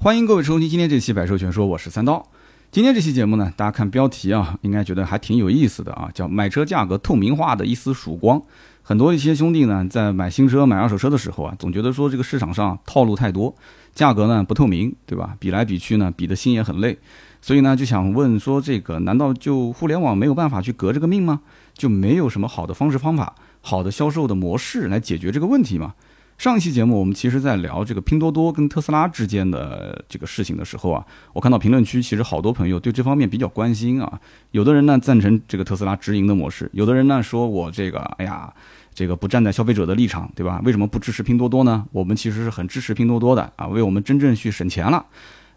欢迎各位收听今天这期《百兽全说》，我是三刀。今天这期节目呢，大家看标题啊，应该觉得还挺有意思的啊，叫“买车价格透明化的一丝曙光”。很多一些兄弟呢，在买新车、买二手车的时候啊，总觉得说这个市场上套路太多，价格呢不透明，对吧？比来比去呢，比的心也很累。所以呢，就想问说，这个难道就互联网没有办法去革这个命吗？就没有什么好的方式方法、好的销售的模式来解决这个问题吗？上一期节目，我们其实在聊这个拼多多跟特斯拉之间的这个事情的时候啊，我看到评论区其实好多朋友对这方面比较关心啊。有的人呢赞成这个特斯拉直营的模式，有的人呢说我这个哎呀，这个不站在消费者的立场，对吧？为什么不支持拼多多呢？我们其实是很支持拼多多的啊，为我们真正去省钱了。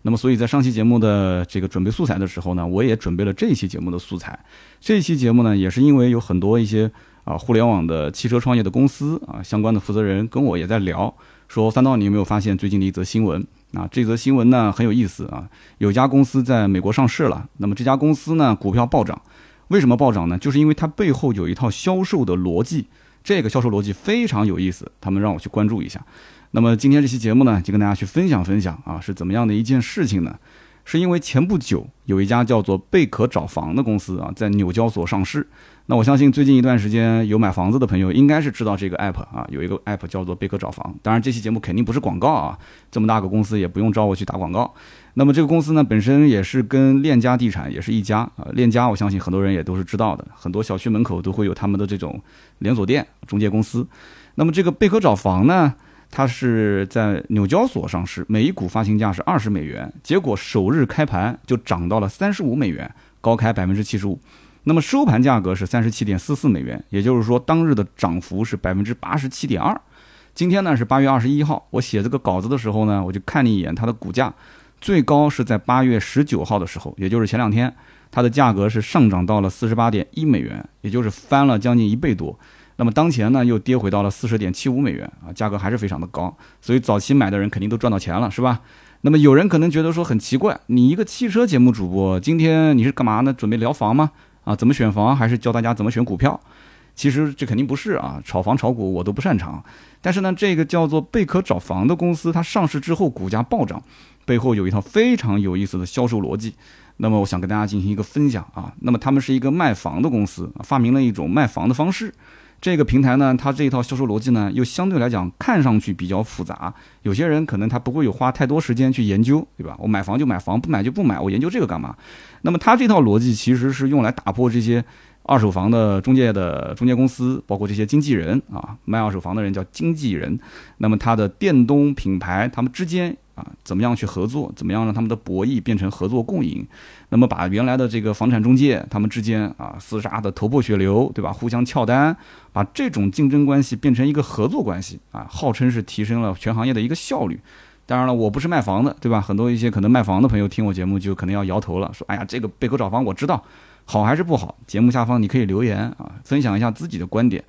那么，所以在上期节目的这个准备素材的时候呢，我也准备了这一期节目的素材。这一期节目呢，也是因为有很多一些。啊，互联网的汽车创业的公司啊，相关的负责人跟我也在聊，说三刀，你有没有发现最近的一则新闻？啊，这则新闻呢很有意思啊，有家公司在美国上市了，那么这家公司呢股票暴涨，为什么暴涨呢？就是因为它背后有一套销售的逻辑，这个销售逻辑非常有意思，他们让我去关注一下。那么今天这期节目呢，就跟大家去分享分享啊，是怎么样的一件事情呢？是因为前不久有一家叫做贝壳找房的公司啊，在纽交所上市。那我相信最近一段时间有买房子的朋友，应该是知道这个 app 啊，有一个 app 叫做贝壳找房。当然，这期节目肯定不是广告啊，这么大个公司也不用找我去打广告。那么这个公司呢，本身也是跟链家地产也是一家啊，链家我相信很多人也都是知道的，很多小区门口都会有他们的这种连锁店中介公司。那么这个贝壳找房呢，它是在纽交所上市，每一股发行价是二十美元，结果首日开盘就涨到了三十五美元，高开百分之七十五。那么收盘价格是三十七点四四美元，也就是说当日的涨幅是百分之八十七点二。今天呢是八月二十一号，我写这个稿子的时候呢，我就看了一眼它的股价，最高是在八月十九号的时候，也就是前两天，它的价格是上涨到了四十八点一美元，也就是翻了将近一倍多。那么当前呢又跌回到了四十点七五美元啊，价格还是非常的高，所以早期买的人肯定都赚到钱了，是吧？那么有人可能觉得说很奇怪，你一个汽车节目主播，今天你是干嘛呢？准备聊房吗？啊，怎么选房，还是教大家怎么选股票？其实这肯定不是啊，炒房炒股我都不擅长。但是呢，这个叫做贝壳找房的公司，它上市之后股价暴涨，背后有一套非常有意思的销售逻辑。那么我想跟大家进行一个分享啊。那么他们是一个卖房的公司，发明了一种卖房的方式。这个平台呢，它这一套销售逻辑呢，又相对来讲看上去比较复杂。有些人可能他不会有花太多时间去研究，对吧？我买房就买房，不买就不买，我研究这个干嘛？那么它这套逻辑其实是用来打破这些二手房的中介的中介公司，包括这些经纪人啊，卖二手房的人叫经纪人。那么它的电动品牌他们之间。啊，怎么样去合作？怎么样让他们的博弈变成合作共赢？那么把原来的这个房产中介他们之间啊厮杀的头破血流，对吧？互相撬单，把这种竞争关系变成一个合作关系啊，号称是提升了全行业的一个效率。当然了，我不是卖房的，对吧？很多一些可能卖房的朋友听我节目就可能要摇头了，说：“哎呀，这个贝壳找房我知道，好还是不好？”节目下方你可以留言啊，分享一下自己的观点。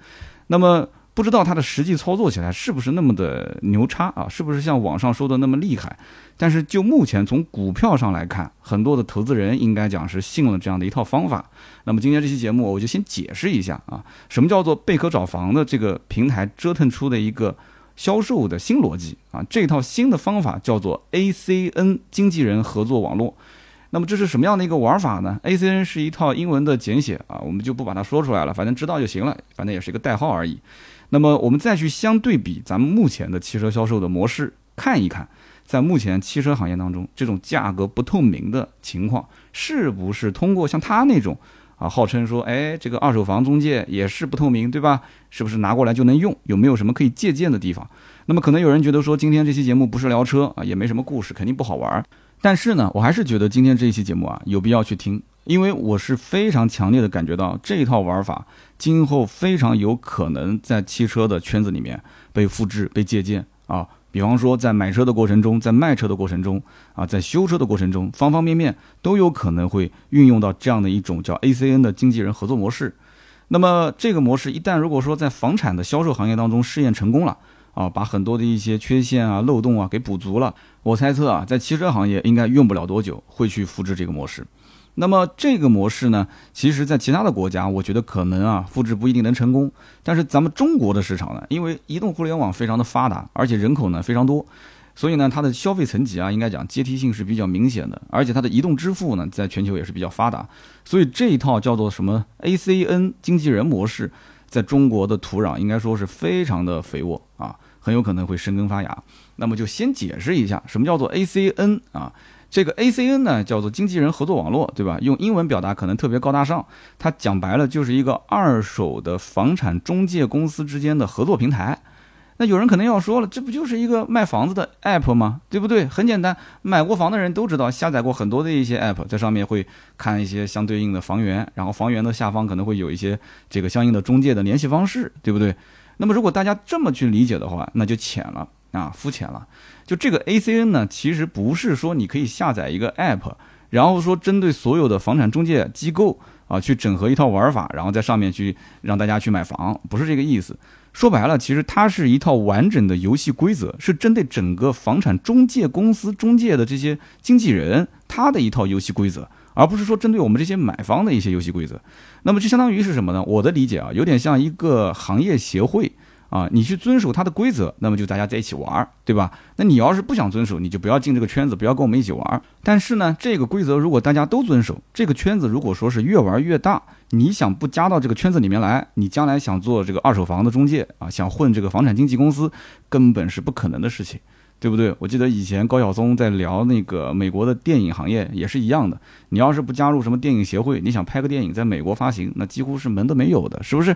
那么。不知道它的实际操作起来是不是那么的牛叉啊？是不是像网上说的那么厉害？但是就目前从股票上来看，很多的投资人应该讲是信了这样的一套方法。那么今天这期节目我就先解释一下啊，什么叫做贝壳找房的这个平台折腾出的一个销售的新逻辑啊？这套新的方法叫做 ACN 经纪人合作网络。那么这是什么样的一个玩法呢？ACN 是一套英文的简写啊，我们就不把它说出来了，反正知道就行了，反正也是一个代号而已。那么我们再去相对比咱们目前的汽车销售的模式，看一看，在目前汽车行业当中，这种价格不透明的情况，是不是通过像他那种啊，号称说，哎，这个二手房中介也是不透明，对吧？是不是拿过来就能用？有没有什么可以借鉴的地方？那么可能有人觉得说，今天这期节目不是聊车啊，也没什么故事，肯定不好玩。但是呢，我还是觉得今天这一期节目啊，有必要去听。因为我是非常强烈的感觉到这一套玩法今后非常有可能在汽车的圈子里面被复制、被借鉴啊。比方说，在买车的过程中，在卖车的过程中啊，在修车的过程中，方方面面都有可能会运用到这样的一种叫 ACN 的经纪人合作模式。那么，这个模式一旦如果说在房产的销售行业当中试验成功了啊，把很多的一些缺陷啊、漏洞啊给补足了，我猜测啊，在汽车行业应该用不了多久会去复制这个模式。那么这个模式呢，其实，在其他的国家，我觉得可能啊，复制不一定能成功。但是咱们中国的市场呢，因为移动互联网非常的发达，而且人口呢非常多，所以呢，它的消费层级啊，应该讲阶梯性是比较明显的，而且它的移动支付呢，在全球也是比较发达，所以这一套叫做什么 ACN 经纪人模式，在中国的土壤应该说是非常的肥沃啊，很有可能会生根发芽。那么就先解释一下，什么叫做 ACN 啊？这个 ACN 呢，叫做经纪人合作网络，对吧？用英文表达可能特别高大上，它讲白了就是一个二手的房产中介公司之间的合作平台。那有人可能要说了，这不就是一个卖房子的 app 吗？对不对？很简单，买过房的人都知道，下载过很多的一些 app，在上面会看一些相对应的房源，然后房源的下方可能会有一些这个相应的中介的联系方式，对不对？那么如果大家这么去理解的话，那就浅了啊，肤浅了。就这个 ACN 呢，其实不是说你可以下载一个 App，然后说针对所有的房产中介机构啊去整合一套玩法，然后在上面去让大家去买房，不是这个意思。说白了，其实它是一套完整的游戏规则，是针对整个房产中介公司中介的这些经纪人他的一套游戏规则，而不是说针对我们这些买方的一些游戏规则。那么就相当于是什么呢？我的理解啊，有点像一个行业协会。啊，你去遵守它的规则，那么就大家在一起玩儿，对吧？那你要是不想遵守，你就不要进这个圈子，不要跟我们一起玩儿。但是呢，这个规则如果大家都遵守，这个圈子如果说是越玩越大，你想不加到这个圈子里面来，你将来想做这个二手房的中介啊，想混这个房产经纪公司，根本是不可能的事情，对不对？我记得以前高晓松在聊那个美国的电影行业也是一样的，你要是不加入什么电影协会，你想拍个电影在美国发行，那几乎是门都没有的，是不是？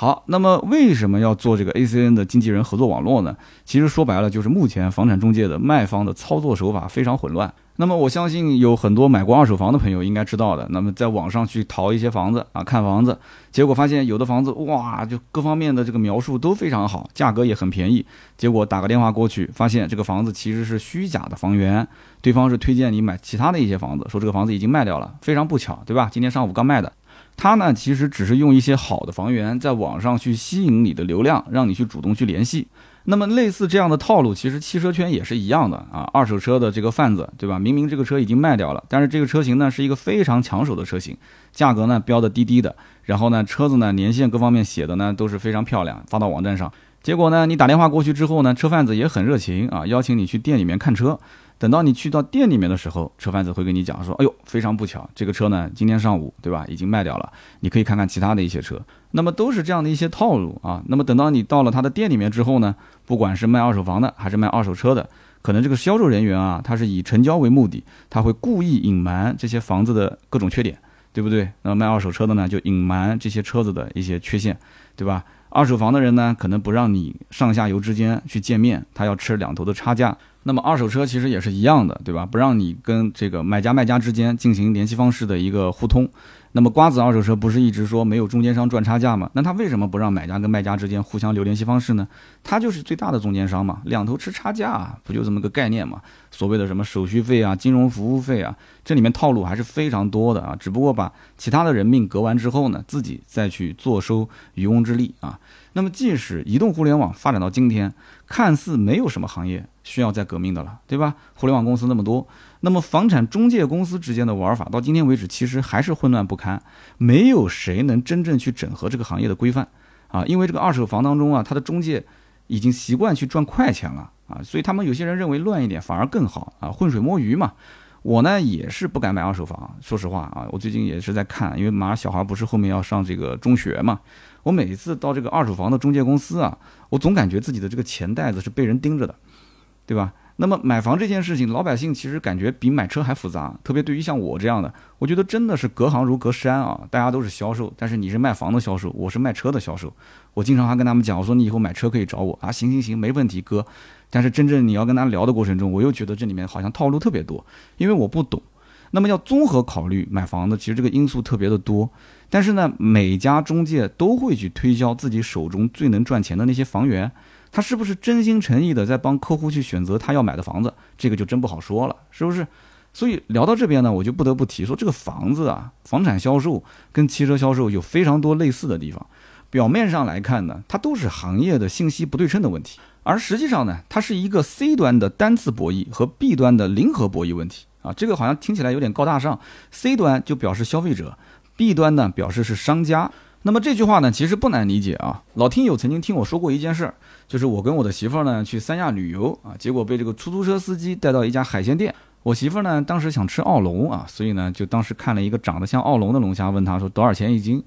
好，那么为什么要做这个 ACN 的经纪人合作网络呢？其实说白了，就是目前房产中介的卖方的操作手法非常混乱。那么我相信有很多买过二手房的朋友应该知道的。那么在网上去淘一些房子啊，看房子，结果发现有的房子哇，就各方面的这个描述都非常好，价格也很便宜。结果打个电话过去，发现这个房子其实是虚假的房源，对方是推荐你买其他的一些房子，说这个房子已经卖掉了。非常不巧，对吧？今天上午刚卖的。他呢，其实只是用一些好的房源，在网上去吸引你的流量，让你去主动去联系。那么类似这样的套路，其实汽车圈也是一样的啊。二手车的这个贩子，对吧？明明这个车已经卖掉了，但是这个车型呢是一个非常抢手的车型，价格呢标的低低的，然后呢车子呢年限各方面写的呢都是非常漂亮，发到网站上。结果呢你打电话过去之后呢，车贩子也很热情啊，邀请你去店里面看车。等到你去到店里面的时候，车贩子会跟你讲说：“哎呦，非常不巧，这个车呢，今天上午，对吧，已经卖掉了。你可以看看其他的一些车。那么都是这样的一些套路啊。那么等到你到了他的店里面之后呢，不管是卖二手房的还是卖二手车的，可能这个销售人员啊，他是以成交为目的，他会故意隐瞒这些房子的各种缺点，对不对？那卖二手车的呢，就隐瞒这些车子的一些缺陷，对吧？二手房的人呢，可能不让你上下游之间去见面，他要吃两头的差价。”那么二手车其实也是一样的，对吧？不让你跟这个买家卖家之间进行联系方式的一个互通。那么瓜子二手车不是一直说没有中间商赚差价吗？那他为什么不让买家跟卖家之间互相留联系方式呢？他就是最大的中间商嘛，两头吃差价，不就这么个概念嘛？所谓的什么手续费啊、金融服务费啊，这里面套路还是非常多的啊。只不过把其他的人命革完之后呢，自己再去坐收渔翁之利啊。那么即使移动互联网发展到今天，看似没有什么行业需要再革命的了，对吧？互联网公司那么多，那么房产中介公司之间的玩法到今天为止，其实还是混乱不堪，没有谁能真正去整合这个行业的规范啊！因为这个二手房当中啊，它的中介已经习惯去赚快钱了啊，所以他们有些人认为乱一点反而更好啊，浑水摸鱼嘛。我呢也是不敢买二手房，说实话啊，我最近也是在看，因为马上小孩不是后面要上这个中学嘛。我每次到这个二手房的中介公司啊，我总感觉自己的这个钱袋子是被人盯着的，对吧？那么买房这件事情，老百姓其实感觉比买车还复杂，特别对于像我这样的，我觉得真的是隔行如隔山啊。大家都是销售，但是你是卖房的销售，我是卖车的销售。我经常还跟他们讲，我说你以后买车可以找我啊，行行行，没问题，哥。但是真正你要跟他聊的过程中，我又觉得这里面好像套路特别多，因为我不懂。那么要综合考虑买房子，其实这个因素特别的多。但是呢，每家中介都会去推销自己手中最能赚钱的那些房源，他是不是真心诚意的在帮客户去选择他要买的房子，这个就真不好说了，是不是？所以聊到这边呢，我就不得不提说，这个房子啊，房产销售跟汽车销售有非常多类似的地方。表面上来看呢，它都是行业的信息不对称的问题，而实际上呢，它是一个 C 端的单次博弈和 B 端的零和博弈问题啊。这个好像听起来有点高大上，C 端就表示消费者。弊端呢表示是商家，那么这句话呢，其实不难理解啊。老听友曾经听我说过一件事儿，就是我跟我的媳妇儿呢去三亚旅游啊，结果被这个出租车司机带到一家海鲜店。我媳妇儿呢当时想吃澳龙啊，所以呢就当时看了一个长得像澳龙的龙虾，问他说多少钱一斤？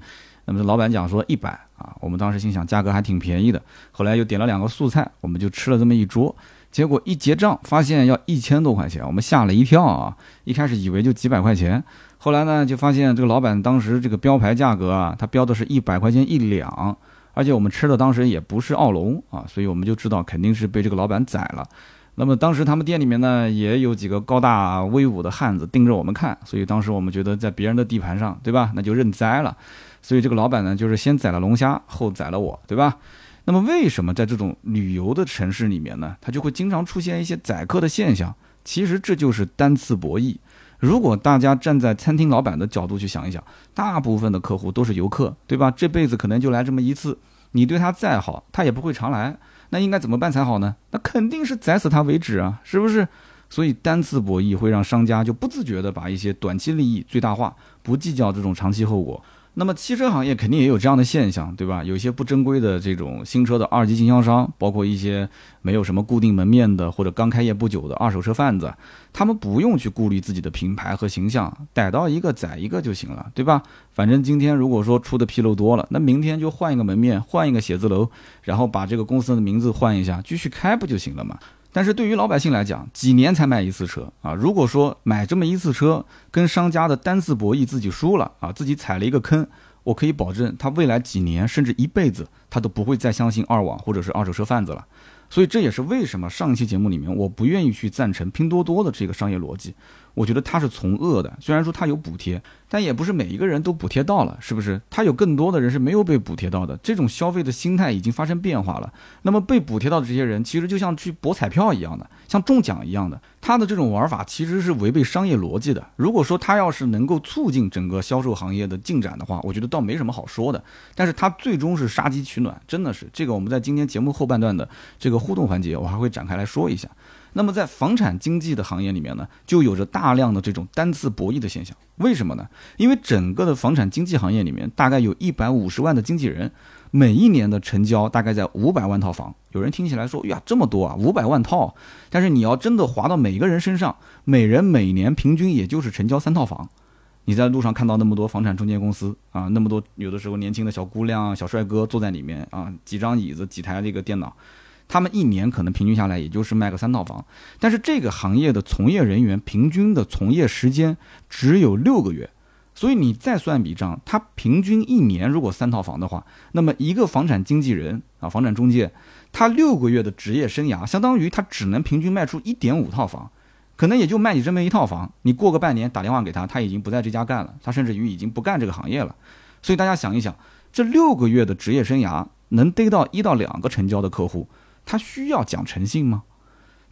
那么这老板讲说一百啊。我们当时心想价格还挺便宜的，后来又点了两个素菜，我们就吃了这么一桌。结果一结账发现要一千多块钱，我们吓了一跳啊！一开始以为就几百块钱，后来呢就发现这个老板当时这个标牌价格啊，他标的是一百块钱一两，而且我们吃的当时也不是澳龙啊，所以我们就知道肯定是被这个老板宰了。那么当时他们店里面呢也有几个高大威武的汉子盯着我们看，所以当时我们觉得在别人的地盘上，对吧？那就认栽了。所以这个老板呢就是先宰了龙虾，后宰了我，对吧？那么为什么在这种旅游的城市里面呢，它就会经常出现一些宰客的现象？其实这就是单次博弈。如果大家站在餐厅老板的角度去想一想，大部分的客户都是游客，对吧？这辈子可能就来这么一次，你对他再好，他也不会常来。那应该怎么办才好呢？那肯定是宰死他为止啊，是不是？所以单次博弈会让商家就不自觉地把一些短期利益最大化，不计较这种长期后果。那么汽车行业肯定也有这样的现象，对吧？有些不正规的这种新车的二级经销商，包括一些没有什么固定门面的或者刚开业不久的二手车贩子，他们不用去顾虑自己的品牌和形象，逮到一个宰一个就行了，对吧？反正今天如果说出的纰漏多了，那明天就换一个门面，换一个写字楼，然后把这个公司的名字换一下，继续开不就行了嘛？但是对于老百姓来讲，几年才买一次车啊？如果说买这么一次车，跟商家的单次博弈自己输了啊，自己踩了一个坑，我可以保证他未来几年甚至一辈子，他都不会再相信二网或者是二手车贩子了。所以这也是为什么上一期节目里面我不愿意去赞成拼多多的这个商业逻辑。我觉得它是从恶的，虽然说它有补贴，但也不是每一个人都补贴到了，是不是？它有更多的人是没有被补贴到的，这种消费的心态已经发生变化了。那么被补贴到的这些人，其实就像去博彩票一样的，像中奖一样的，他的这种玩法其实是违背商业逻辑的。如果说他要是能够促进整个销售行业的进展的话，我觉得倒没什么好说的。但是他最终是杀鸡取暖，真的是这个。我们在今天节目后半段的这个互动环节，我还会展开来说一下。那么在房产经纪的行业里面呢，就有着大量的这种单次博弈的现象。为什么呢？因为整个的房产经纪行业里面，大概有一百五十万的经纪人，每一年的成交大概在五百万套房。有人听起来说呀，这么多啊，五百万套。但是你要真的划到每个人身上，每人每年平均也就是成交三套房。你在路上看到那么多房产中介公司啊，那么多有的时候年轻的小姑娘、小帅哥坐在里面啊，几张椅子、几台这个电脑。他们一年可能平均下来也就是卖个三套房，但是这个行业的从业人员平均的从业时间只有六个月，所以你再算笔账，他平均一年如果三套房的话，那么一个房产经纪人啊，房产中介，他六个月的职业生涯，相当于他只能平均卖出一点五套房，可能也就卖你这么一套房。你过个半年打电话给他，他已经不在这家干了，他甚至于已经不干这个行业了。所以大家想一想，这六个月的职业生涯能逮到一到两个成交的客户。他需要讲诚信吗？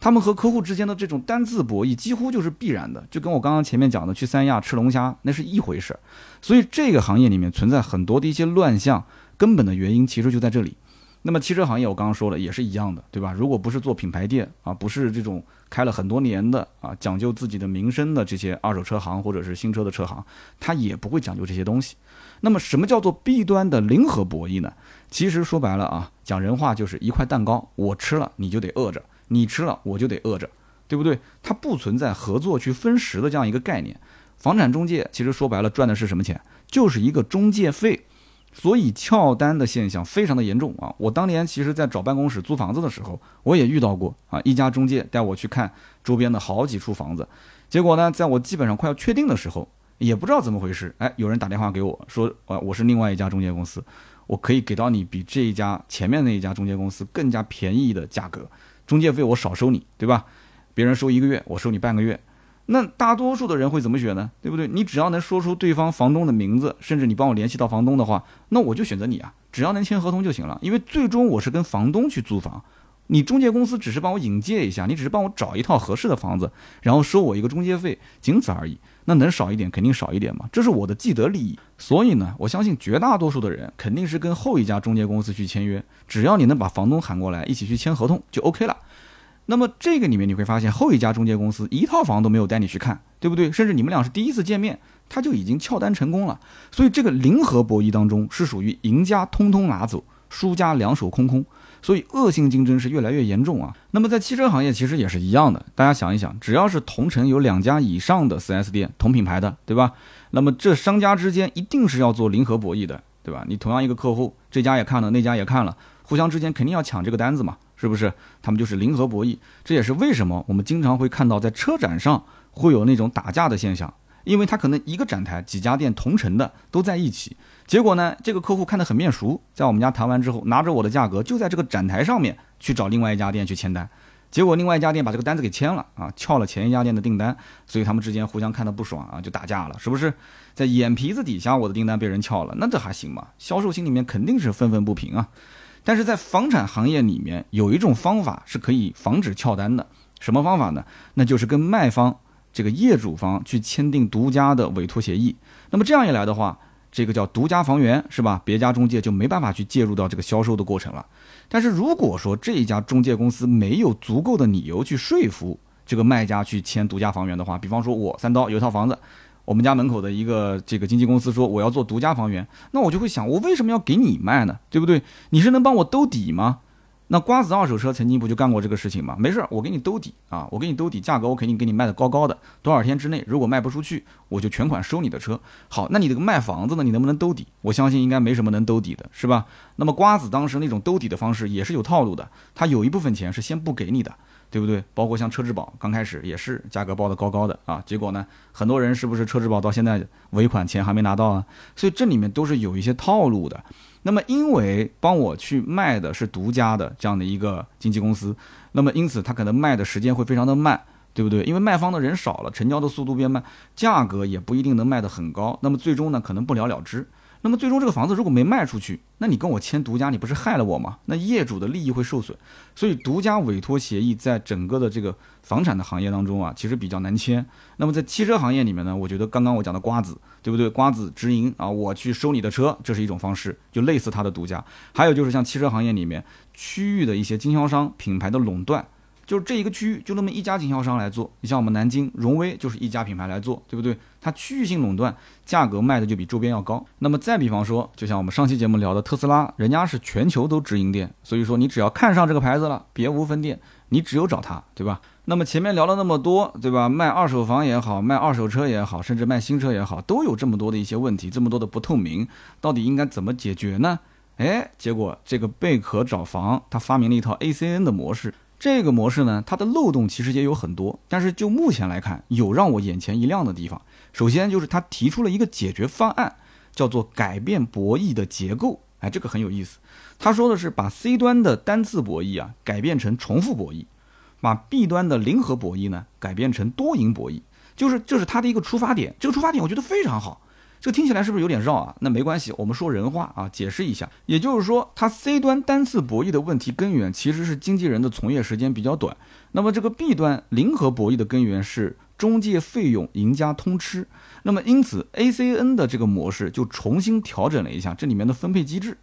他们和客户之间的这种单字博弈几乎就是必然的，就跟我刚刚前面讲的去三亚吃龙虾那是一回事。所以这个行业里面存在很多的一些乱象，根本的原因其实就在这里。那么汽车行业我刚刚说了也是一样的，对吧？如果不是做品牌店啊，不是这种开了很多年的啊，讲究自己的名声的这些二手车行或者是新车的车行，他也不会讲究这些东西。那么什么叫做 B 端的零和博弈呢？其实说白了啊，讲人话就是一块蛋糕，我吃了你就得饿着，你吃了我就得饿着，对不对？它不存在合作去分食的这样一个概念。房产中介其实说白了赚的是什么钱？就是一个中介费。所以撬单的现象非常的严重啊！我当年其实在找办公室租房子的时候，我也遇到过啊，一家中介带我去看周边的好几处房子，结果呢，在我基本上快要确定的时候，也不知道怎么回事，哎，有人打电话给我说，啊，我是另外一家中介公司。我可以给到你比这一家前面那一家中介公司更加便宜的价格，中介费我少收你，对吧？别人收一个月，我收你半个月。那大多数的人会怎么选呢？对不对？你只要能说出对方房东的名字，甚至你帮我联系到房东的话，那我就选择你啊，只要能签合同就行了。因为最终我是跟房东去租房，你中介公司只是帮我引介一下，你只是帮我找一套合适的房子，然后收我一个中介费，仅此而已。那能少一点肯定少一点嘛，这是我的既得利益。所以呢，我相信绝大多数的人肯定是跟后一家中介公司去签约，只要你能把房东喊过来一起去签合同就 OK 了。那么这个里面你会发现，后一家中介公司一套房都没有带你去看，对不对？甚至你们俩是第一次见面，他就已经撬单成功了。所以这个零和博弈当中是属于赢家通通拿走，输家两手空空。所以恶性竞争是越来越严重啊。那么在汽车行业其实也是一样的，大家想一想，只要是同城有两家以上的 4S 店，同品牌的，对吧？那么这商家之间一定是要做零和博弈的，对吧？你同样一个客户，这家也看了，那家也看了，互相之间肯定要抢这个单子嘛。是不是？他们就是零和博弈，这也是为什么我们经常会看到在车展上会有那种打架的现象，因为他可能一个展台几家店同城的都在一起，结果呢，这个客户看得很面熟，在我们家谈完之后，拿着我的价格就在这个展台上面去找另外一家店去签单，结果另外一家店把这个单子给签了啊，撬了前一家店的订单，所以他们之间互相看得不爽啊，就打架了，是不是？在眼皮子底下我的订单被人撬了，那这还行吗？销售心里面肯定是愤愤不平啊。但是在房产行业里面，有一种方法是可以防止撬单的，什么方法呢？那就是跟卖方这个业主方去签订独家的委托协议。那么这样一来的话，这个叫独家房源，是吧？别家中介就没办法去介入到这个销售的过程了。但是如果说这一家中介公司没有足够的理由去说服这个卖家去签独家房源的话，比方说我三刀有一套房子。我们家门口的一个这个经纪公司说我要做独家房源，那我就会想，我为什么要给你卖呢？对不对？你是能帮我兜底吗？那瓜子二手车曾经不就干过这个事情吗？没事儿，我给你兜底啊，我给你兜底，价格我肯定给你卖的高高的。多少天之内如果卖不出去，我就全款收你的车。好，那你这个卖房子呢？你能不能兜底？我相信应该没什么能兜底的，是吧？那么瓜子当时那种兜底的方式也是有套路的，他有一部分钱是先不给你的。对不对？包括像车质保，刚开始也是价格报的高高的啊，结果呢，很多人是不是车质保到现在尾款钱还没拿到啊？所以这里面都是有一些套路的。那么因为帮我去卖的是独家的这样的一个经纪公司，那么因此他可能卖的时间会非常的慢，对不对？因为卖方的人少了，成交的速度变慢，价格也不一定能卖得很高，那么最终呢，可能不了了之。那么最终这个房子如果没卖出去，那你跟我签独家，你不是害了我吗？那业主的利益会受损，所以独家委托协议在整个的这个房产的行业当中啊，其实比较难签。那么在汽车行业里面呢，我觉得刚刚我讲的瓜子，对不对？瓜子直营啊，我去收你的车，这是一种方式，就类似它的独家。还有就是像汽车行业里面区域的一些经销商品牌的垄断。就是这一个区域就那么一家经销商来做，你像我们南京荣威就是一家品牌来做，对不对？它区域性垄断，价格卖的就比周边要高。那么再比方说，就像我们上期节目聊的特斯拉，人家是全球都直营店，所以说你只要看上这个牌子了，别无分店，你只有找他，对吧？那么前面聊了那么多，对吧？卖二手房也好，卖二手车也好，甚至卖新车也好，都有这么多的一些问题，这么多的不透明，到底应该怎么解决呢？哎，结果这个贝壳找房，他发明了一套 ACN 的模式。这个模式呢，它的漏洞其实也有很多，但是就目前来看，有让我眼前一亮的地方。首先就是他提出了一个解决方案，叫做改变博弈的结构。哎，这个很有意思。他说的是把 C 端的单次博弈啊改变成重复博弈，把 B 端的零和博弈呢改变成多赢博弈，就是这是他的一个出发点。这个出发点我觉得非常好。这听起来是不是有点绕啊？那没关系，我们说人话啊，解释一下。也就是说，它 C 端单次博弈的问题根源其实是经纪人的从业时间比较短。那么这个 B 端零和博弈的根源是中介费用赢家通吃。那么因此 ACN 的这个模式就重新调整了一下这里面的分配机制。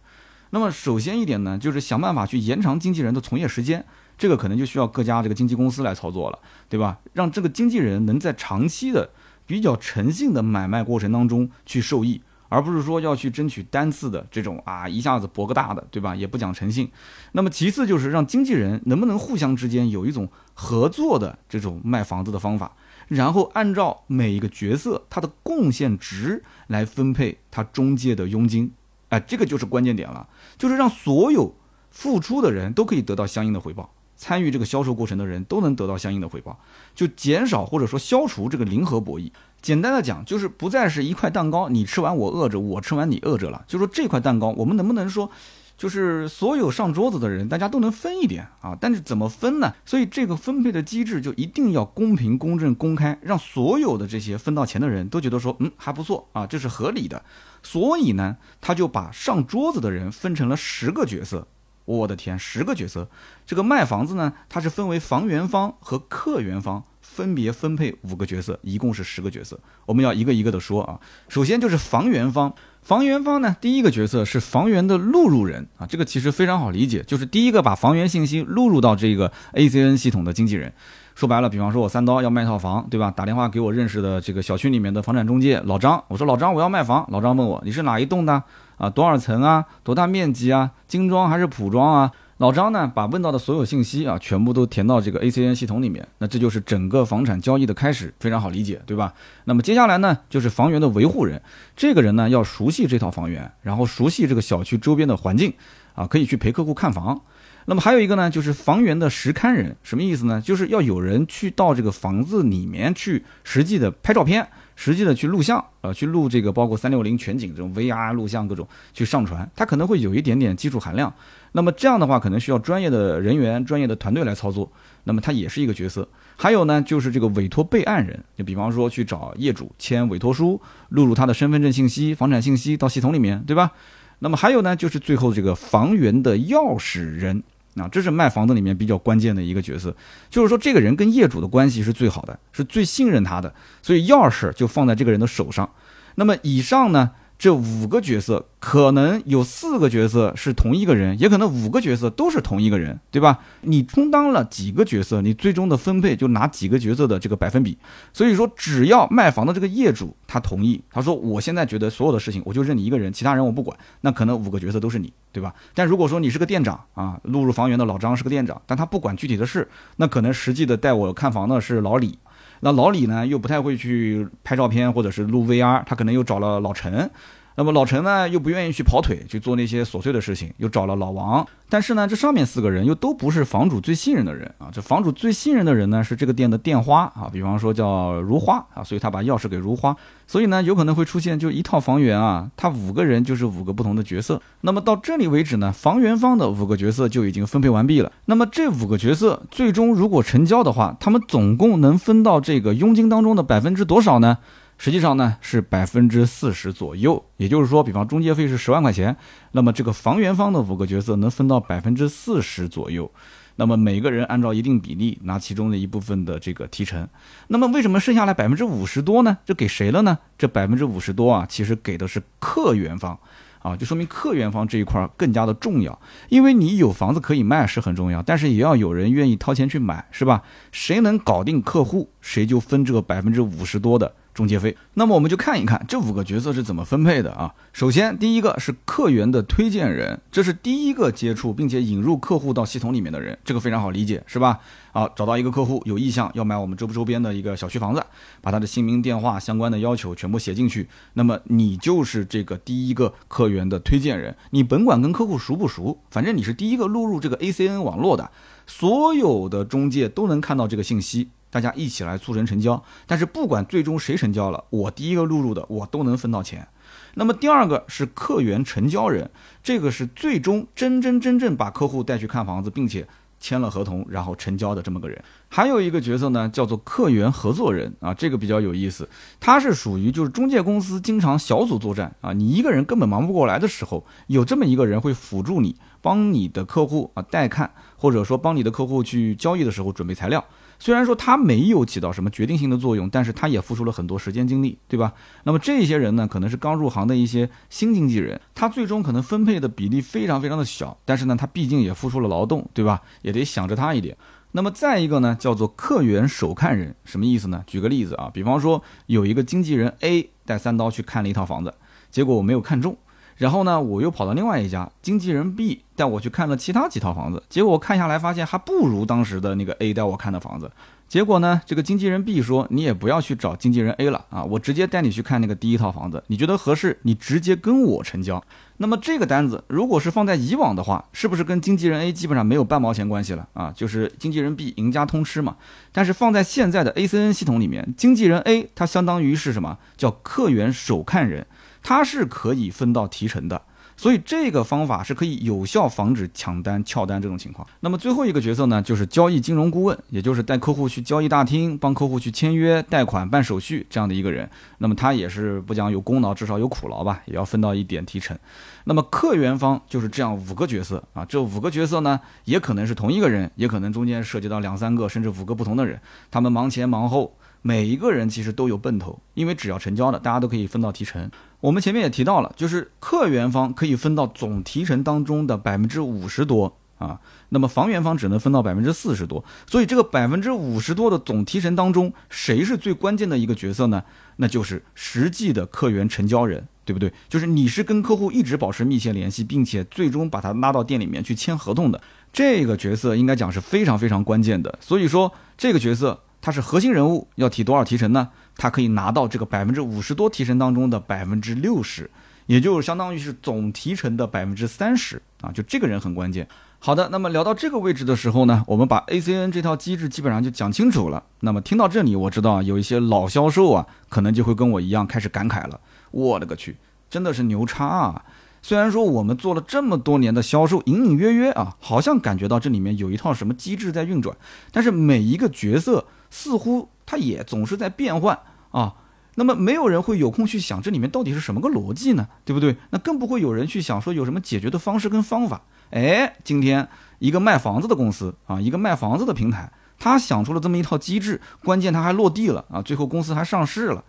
那么首先一点呢，就是想办法去延长经纪人的从业时间，这个可能就需要各家这个经纪公司来操作了，对吧？让这个经纪人能在长期的。比较诚信的买卖过程当中去受益，而不是说要去争取单次的这种啊一下子博个大的，对吧？也不讲诚信。那么其次就是让经纪人能不能互相之间有一种合作的这种卖房子的方法，然后按照每一个角色他的贡献值来分配他中介的佣金。哎，这个就是关键点了，就是让所有付出的人都可以得到相应的回报。参与这个销售过程的人都能得到相应的回报，就减少或者说消除这个零和博弈。简单的讲，就是不再是一块蛋糕，你吃完我饿着，我吃完你饿着了。就说这块蛋糕，我们能不能说，就是所有上桌子的人，大家都能分一点啊？但是怎么分呢？所以这个分配的机制就一定要公平、公正、公开，让所有的这些分到钱的人都觉得说，嗯，还不错啊，这是合理的。所以呢，他就把上桌子的人分成了十个角色。我的天，十个角色，这个卖房子呢，它是分为房源方和客源方，分别分配五个角色，一共是十个角色。我们要一个一个的说啊。首先就是房源方，房源方呢，第一个角色是房源的录入人啊，这个其实非常好理解，就是第一个把房源信息录入到这个 ACN 系统的经纪人。说白了，比方说我三刀要卖套房，对吧？打电话给我认识的这个小区里面的房产中介老张，我说老张我要卖房，老张问我你是哪一栋的啊？多少层啊？多大面积啊？精装还是普装啊？老张呢，把问到的所有信息啊，全部都填到这个 ACN 系统里面，那这就是整个房产交易的开始，非常好理解，对吧？那么接下来呢，就是房源的维护人，这个人呢要熟悉这套房源，然后熟悉这个小区周边的环境，啊，可以去陪客户看房。那么还有一个呢，就是房源的实勘人，什么意思呢？就是要有人去到这个房子里面去实际的拍照片。实际的去录像，呃，去录这个包括三六零全景这种 VR 录像各种去上传，它可能会有一点点技术含量。那么这样的话，可能需要专业的人员、专业的团队来操作。那么它也是一个角色。还有呢，就是这个委托备案人，就比方说去找业主签委托书，录入他的身份证信息、房产信息到系统里面，对吧？那么还有呢，就是最后这个房源的钥匙人。啊，这是卖房子里面比较关键的一个角色，就是说这个人跟业主的关系是最好的，是最信任他的，所以钥匙就放在这个人的手上。那么以上呢？这五个角色可能有四个角色是同一个人，也可能五个角色都是同一个人，对吧？你充当了几个角色，你最终的分配就拿几个角色的这个百分比。所以说，只要卖房的这个业主他同意，他说我现在觉得所有的事情我就认你一个人，其他人我不管，那可能五个角色都是你，对吧？但如果说你是个店长啊，录入房源的老张是个店长，但他不管具体的事，那可能实际的带我看房的是老李。那老李呢，又不太会去拍照片或者是录 VR，他可能又找了老陈。那么老陈呢，又不愿意去跑腿去做那些琐碎的事情，又找了老王。但是呢，这上面四个人又都不是房主最信任的人啊。这房主最信任的人呢，是这个店的店花啊，比方说叫如花啊，所以他把钥匙给如花。所以呢，有可能会出现就一套房源啊，他五个人就是五个不同的角色。那么到这里为止呢，房源方的五个角色就已经分配完毕了。那么这五个角色最终如果成交的话，他们总共能分到这个佣金当中的百分之多少呢？实际上呢是百分之四十左右，也就是说，比方中介费是十万块钱，那么这个房源方的五个角色能分到百分之四十左右，那么每个人按照一定比例拿其中的一部分的这个提成，那么为什么剩下来百分之五十多呢？这给谁了呢？这百分之五十多啊，其实给的是客源方，啊，就说明客源方这一块更加的重要，因为你有房子可以卖是很重要，但是也要有人愿意掏钱去买，是吧？谁能搞定客户，谁就分这个百分之五十多的。中介费，那么我们就看一看这五个角色是怎么分配的啊。首先，第一个是客源的推荐人，这是第一个接触并且引入客户到系统里面的人，这个非常好理解，是吧？好，找到一个客户有意向要买我们周不周边的一个小区房子，把他的姓名、电话相关的要求全部写进去，那么你就是这个第一个客源的推荐人。你甭管跟客户熟不熟，反正你是第一个录入这个 ACN 网络的，所有的中介都能看到这个信息。大家一起来促成成交，但是不管最终谁成交了，我第一个录入的我都能分到钱。那么第二个是客源成交人，这个是最终真真正正把客户带去看房子，并且签了合同然后成交的这么个人。还有一个角色呢，叫做客源合作人啊，这个比较有意思，他是属于就是中介公司经常小组作战啊，你一个人根本忙不过来的时候，有这么一个人会辅助你，帮你的客户啊带看，或者说帮你的客户去交易的时候准备材料。虽然说他没有起到什么决定性的作用，但是他也付出了很多时间精力，对吧？那么这些人呢，可能是刚入行的一些新经纪人，他最终可能分配的比例非常非常的小，但是呢，他毕竟也付出了劳动，对吧？也得想着他一点。那么再一个呢，叫做客源首看人，什么意思呢？举个例子啊，比方说有一个经纪人 A 带三刀去看了一套房子，结果我没有看中。然后呢，我又跑到另外一家经纪人 B 带我去看了其他几套房子，结果我看下来发现还不如当时的那个 A 带我看的房子。结果呢，这个经纪人 B 说：“你也不要去找经纪人 A 了啊，我直接带你去看那个第一套房子，你觉得合适，你直接跟我成交。”那么这个单子如果是放在以往的话，是不是跟经纪人 A 基本上没有半毛钱关系了啊？就是经纪人 B 赢家通吃嘛。但是放在现在的 ACN 系统里面，经纪人 A 他相当于是什么？叫客源首看人。他是可以分到提成的，所以这个方法是可以有效防止抢单、撬单这种情况。那么最后一个角色呢，就是交易金融顾问，也就是带客户去交易大厅，帮客户去签约、贷款、办手续这样的一个人。那么他也是不讲有功劳，至少有苦劳吧，也要分到一点提成。那么客源方就是这样五个角色啊，这五个角色呢，也可能是同一个人，也可能中间涉及到两三个甚至五个不同的人，他们忙前忙后。每一个人其实都有奔头，因为只要成交了，大家都可以分到提成。我们前面也提到了，就是客源方可以分到总提成当中的百分之五十多啊，那么房源方只能分到百分之四十多。所以这个百分之五十多的总提成当中，谁是最关键的一个角色呢？那就是实际的客源成交人，对不对？就是你是跟客户一直保持密切联系，并且最终把他拉到店里面去签合同的这个角色，应该讲是非常非常关键的。所以说这个角色。他是核心人物，要提多少提成呢？他可以拿到这个百分之五十多提成当中的百分之六十，也就相当于是总提成的百分之三十啊！就这个人很关键。好的，那么聊到这个位置的时候呢，我们把 ACN 这套机制基本上就讲清楚了。那么听到这里，我知道有一些老销售啊，可能就会跟我一样开始感慨了。我勒个去，真的是牛叉啊！虽然说我们做了这么多年的销售，隐隐约约啊，好像感觉到这里面有一套什么机制在运转，但是每一个角色。似乎它也总是在变换啊，那么没有人会有空去想这里面到底是什么个逻辑呢？对不对？那更不会有人去想说有什么解决的方式跟方法。哎，今天一个卖房子的公司啊，一个卖房子的平台，他想出了这么一套机制，关键他还落地了啊，最后公司还上市了。